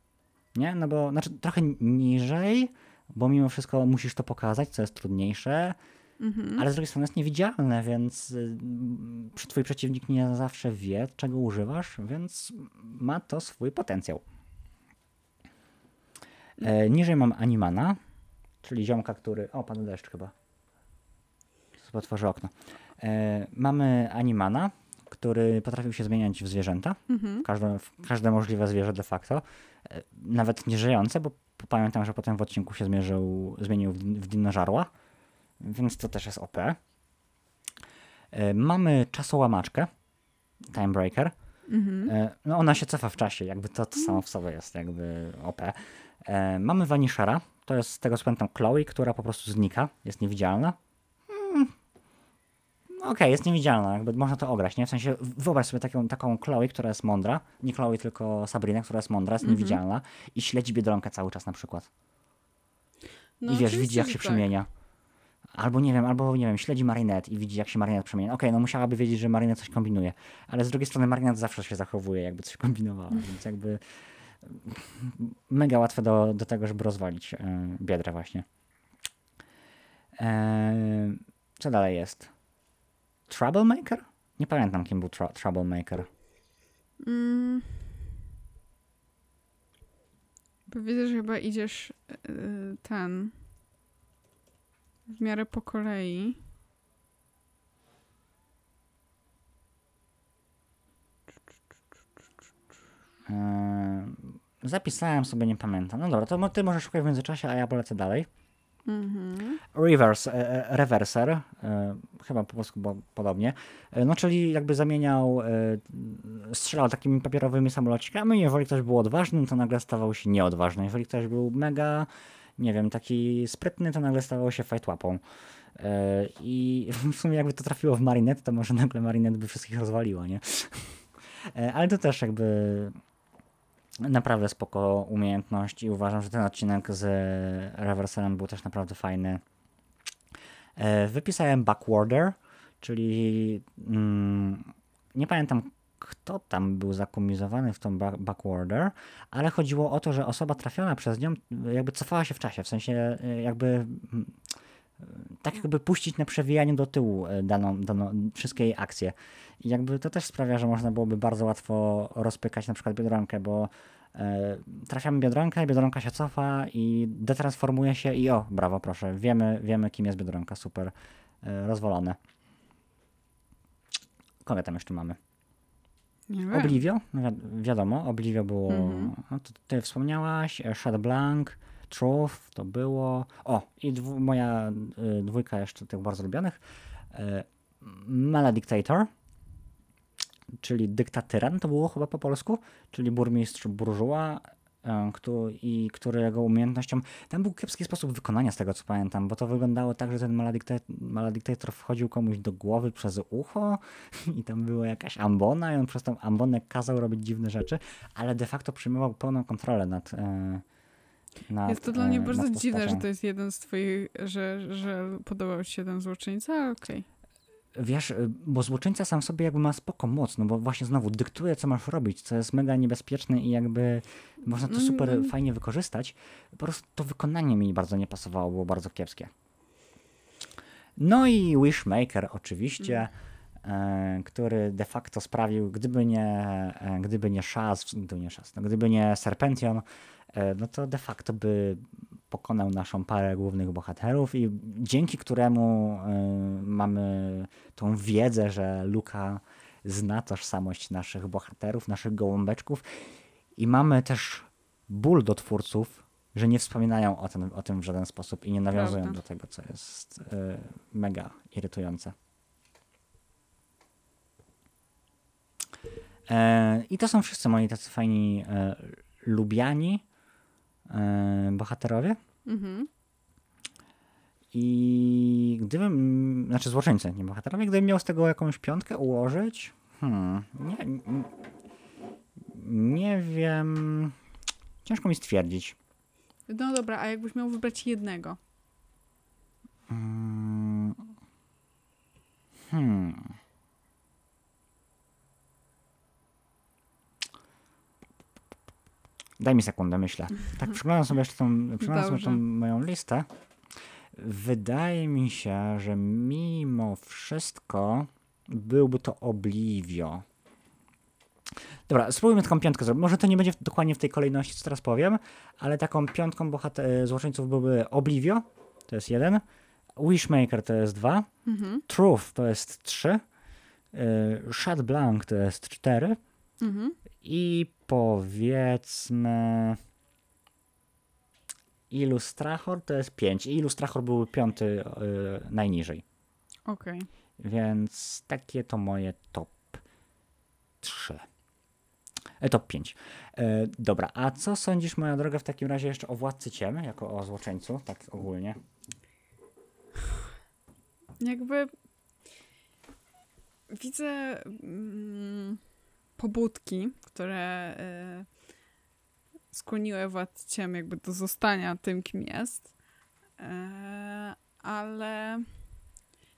Nie? No bo, znaczy trochę niżej, bo mimo wszystko musisz to pokazać, co jest trudniejsze, Mhm. ale z drugiej strony jest niewidzialne, więc przy- twój przeciwnik nie zawsze wie, czego używasz, więc ma to swój potencjał. E, niżej mam Animana, czyli ziomka, który... O, pada deszcz chyba. Otworzę okno. E, mamy Animana, który potrafił się zmieniać w zwierzęta, Mhm. każde, w każde możliwe zwierzę de facto, e, nawet nieżyjące, bo pamiętam, że potem w odcinku się zmierzył, zmienił w, w dinożarła, więc to też jest OP. E, Mamy czasołamaczkę, Timebreaker. Mhm. E, No ona się cofa w czasie, jakby to, to samo w sobie jest jakby OP. E, Mamy Vanishera, to jest z tego co pamiętam Chloe, która po prostu znika, jest niewidzialna. Hmm. No Okej, jest niewidzialna, jakby można to ograć, nie? W sensie wyobraź sobie taką, taką Chloe, która jest mądra, nie Chloe, tylko Sabrina, która jest mądra, jest Mhm. niewidzialna i śledzi Biedronkę cały czas na przykład. No I wiesz, widzi jak się tak. przemienia. Albo nie wiem, albo nie wiem, śledzi Marinette i widzi jak się Marinette przemienia. Okej, no musiałaby wiedzieć, że Marinette coś kombinuje, ale z drugiej strony Marinette zawsze się zachowuje, jakby coś kombinowała, więc jakby mega łatwe do, do tego, żeby rozwalić e, biedrę właśnie. E, co dalej jest? Troublemaker? Nie pamiętam, kim był tr- Troublemaker. Mm, Bo widzę, że chyba idziesz yy, ten w miarę po kolei. Eee, zapisałem sobie, nie pamiętam. No dobra, to ty możesz szukać w międzyczasie, a ja polecę dalej. Mhm. Reverse, e, e, reverser, e, chyba po polsku bo, podobnie, e, no czyli jakby zamieniał, e, strzelał takimi papierowymi samolocikami, jeżeli ktoś był odważny, to nagle stawał się nieodważny, jeżeli ktoś był mega, nie wiem, taki sprytny, to nagle stawał się fajtłapą. E, I w sumie jakby to trafiło w Marinette, to może nagle Marinette by wszystkich rozwaliło, nie? E, Ale to też jakby naprawdę spoko umiejętność i uważam, że ten odcinek z Reverserem był też naprawdę fajny. E, Wypisałem Backwarder, czyli mm, nie pamiętam kto tam był zakomizowany w tą ba- Backwarder, ale chodziło o to, że osoba trafiona przez nią jakby cofała się w czasie, w sensie e, jakby tak jakby puścić na przewijanie do tyłu e, daną, daną wszystkie jej akcje. I jakby to też sprawia, że można byłoby bardzo łatwo rozpykać na przykład Biedronkę, bo e, trafiamy Biedronkę, Biedronka się cofa i detransformuje się i o, brawo, proszę, wiemy, wiemy kim jest Biedronka, super, e, rozwalone. Kogo tam jeszcze mamy? Obliwio, no wi- wiadomo, Obliwio było, Mhm. no to ty wspomniałaś, e, Shad Blanc, Truth, to było, o i dwu, moja y, dwójka jeszcze tych bardzo lubionych, e, Maledictator, czyli dyktatyran, to było chyba po polsku, czyli burmistrz burżuła, i którego umiejętnością, tam był kiepski sposób wykonania z tego co pamiętam, bo to wyglądało tak, że ten Maledictator, wchodził komuś do głowy przez ucho [laughs] i tam była jakaś ambona i on przez tą ambonę kazał robić dziwne rzeczy, ale de facto przyjmował pełną kontrolę nad, e, nad Jest to dla mnie e, bardzo dziwne, że to jest jeden z twoich, że, że podobał ci się ten złoczyńca, okej. Wiesz, y, bo złoczyńca sam sobie jakby ma spoko moc, no bo właśnie znowu dyktuje, co masz robić, co jest mega niebezpieczne i jakby można to Mm, super mm. fajnie wykorzystać. Po prostu to wykonanie mi bardzo nie pasowało, było bardzo kiepskie. No i Wishmaker oczywiście, e, który de facto sprawił, gdyby nie, e, gdyby nie Shaz, gdyby nie Shaz, no, gdyby nie Serpention, e, no to de facto by pokonał naszą parę głównych bohaterów i dzięki któremu e, mamy tą wiedzę, że Luka zna tożsamość naszych bohaterów, naszych gołąbeczków i mamy też ból do twórców, że nie wspominają o tym, o tym w żaden sposób i nie nawiązują Prawda. do tego, co jest e, mega irytujące. E, I to są wszyscy moi tacy fajni, e, lubiani e, bohaterowie. Mhm. I gdybym, znaczy złoczyńcy, nie bohaterowie, gdybym miał z tego jakąś piątkę ułożyć, hmm, nie, n- nie wiem, ciężko mi stwierdzić. No dobra, a jakbyś miał wybrać jednego? Daj mi sekundę, myślę. Tak przyglądam sobie jeszcze tą, przyglądam sobie tą moją listę. Wydaje mi się, że mimo wszystko byłby to Oblivio. Dobra, spróbujmy taką piątkę zrobić. Może to nie będzie w- dokładnie w tej kolejności, co teraz powiem, ale taką piątką bohater- złoczyńców byłby Oblivio, to jest jeden, Wishmaker to jest dwa, Mhm. Truth to jest trzy, y, Shad Blanc to jest cztery Mhm. I powiedzmy Illustrachor to jest pięć. I Illustrachor był piąty y, najniżej. Okej. Więc takie to moje top 3. E, top 5. E, dobra, a co sądzisz, moja droga, w takim razie jeszcze o Władcy Ciem, jako o złoczyńcu, tak ogólnie? Jakby widzę mm, pobudki, które y, skłoniły władciem jakby do zostania tym, kim jest, e, ale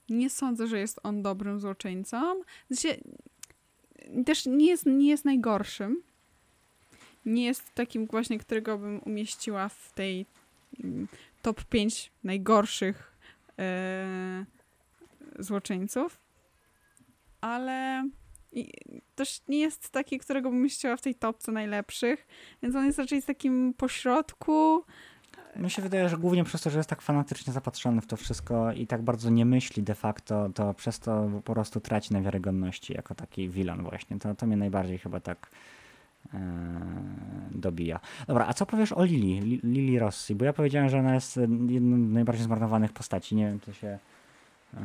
nie sądzę, że jest on dobrym złoczyńcą. Sensie, też nie jest, nie jest najgorszym. Nie jest takim właśnie, którego bym umieściła w tej mm, top 5 najgorszych e, złoczyńców, ale I też nie jest taki, którego bym chciała w tej topce najlepszych, więc on jest raczej z takim pośrodku. Mi się wydaje, że głównie przez to, że jest tak fanatycznie zapatrzony w to wszystko i tak bardzo nie myśli de facto, to przez to po prostu traci na wiarygodności jako taki villain właśnie. To, to mnie najbardziej chyba tak e, dobija. Dobra, a co powiesz o Lili, Li- Lili Rossi? Bo ja powiedziałem, że ona jest jedną z najbardziej zmarnowanych postaci. Nie wiem, czy się... E,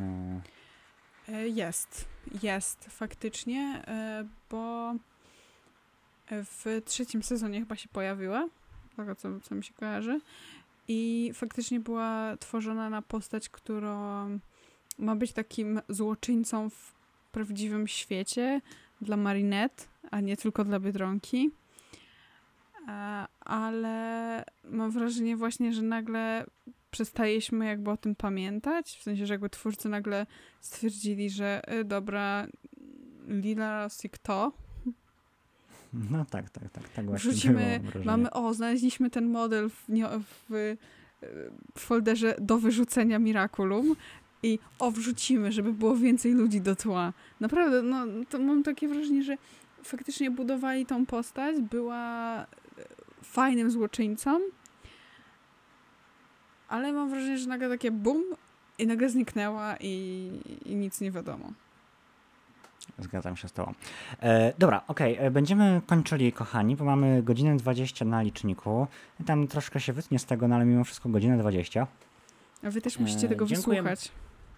Jest, jest faktycznie, e, bo w trzecim sezonie chyba się pojawiła, tego co, co mi się kojarzy. I faktycznie była tworzona na postać, która ma być takim złoczyńcą w prawdziwym świecie dla Marinette, a nie tylko dla Biedronki. E, Ale mam wrażenie właśnie, że nagle przestaliśmy jakby o tym pamiętać, w sensie, że jakby twórcy nagle stwierdzili, że y, dobra, Lila Rossi kto? no tak, tak, tak. tak właśnie Wrzucimy, było, mamy, o, znaleźliśmy ten model w, w, y, w folderze do wyrzucenia Miraculum i o, wrzucimy, żeby było więcej ludzi do tła. Naprawdę, no, to mam takie wrażenie, że faktycznie budowali tą postać, była y, fajnym złoczyńcą, ale mam wrażenie, że nagle takie bum i nagle zniknęła i, i nic nie wiadomo. Zgadzam się z tobą. E, dobra, okej, e, będziemy kończyli, kochani, bo mamy godzinę 20 na liczniku. Tam troszkę się wytnie z tego, no ale mimo wszystko godzinę 20. A wy też musicie E, tego dziękujemy. wysłuchać.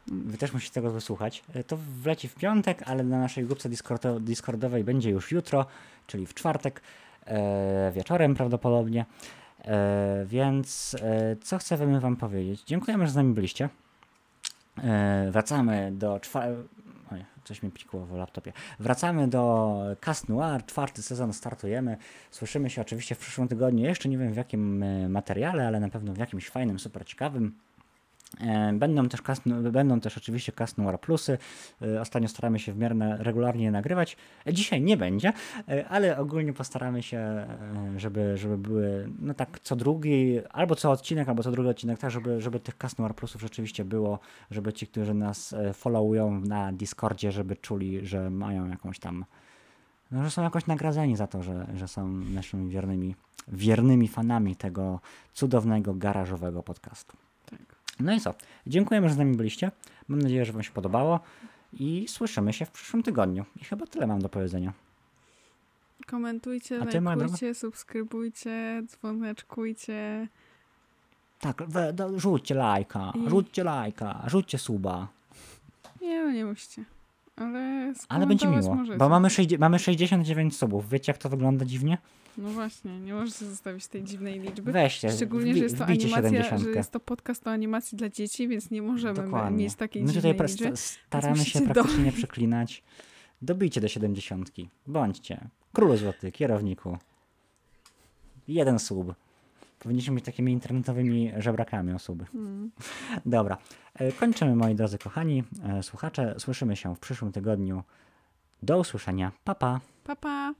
Wy też musicie tego wysłuchać. E, To wleci w piątek, ale na naszej grupce Discordo- Discordowej będzie już jutro, czyli w czwartek, e, wieczorem prawdopodobnie. E, więc e, co chcemy wam powiedzieć? Dziękujemy, że z nami byliście. E, wracamy do czwartego... Coś mi pikło w laptopie. Wracamy do Cast Noir, czwarty sezon startujemy. Słyszymy się oczywiście w przyszłym tygodniu. Jeszcze nie wiem w jakim materiale, ale na pewno w jakimś fajnym, super ciekawym. E, Będą też, będą też oczywiście Cast Noir Plusy. E, Ostatnio staramy się w miarę regularnie je nagrywać. E, Dzisiaj nie będzie, ale ogólnie postaramy się, żeby, żeby były no tak co drugi, albo co odcinek, albo co drugi odcinek, tak żeby, żeby tych Cast Noir Plusów rzeczywiście było, żeby ci, którzy nas followują na Discordzie, żeby czuli, że mają jakąś tam no, że są jakoś nagradzeni za to, że, że są naszymi wiernymi, wiernymi fanami tego cudownego garażowego podcastu. No i co? Dziękujemy, że z nami byliście. Mam nadzieję, że Wam się podobało i słyszymy się w przyszłym tygodniu. I chyba tyle mam do powiedzenia. Komentujcie, lajkujcie, subskrybujcie, dzwoneczkujcie. Tak, we, do, rzućcie lajka, I- rzućcie lajka, rzućcie suba. Nie, no nie musicie. Ale Ale będzie miło, możecie. bo mamy, mamy 69 subów. Wiecie, jak to wygląda dziwnie? No właśnie, nie możecie zostawić tej dziwnej liczby. Weźcie, Szczególnie, że jest to animacja, 70. że jest to podcast o animacji dla dzieci, więc nie możemy Dokładnie. mieć takiej My tutaj dziwnej liczby. sta- staramy się praktycznie nie przeklinać. Dobijcie do 70. Bądźcie. Królu złoty, kierowniku. Jeden sub. Powinniśmy być takimi internetowymi żebrakami osoby. Mm. Dobra. E, Kończymy, moi drodzy kochani e, słuchacze. Słyszymy się w przyszłym tygodniu. Do usłyszenia. Pa, pa. Pa, pa.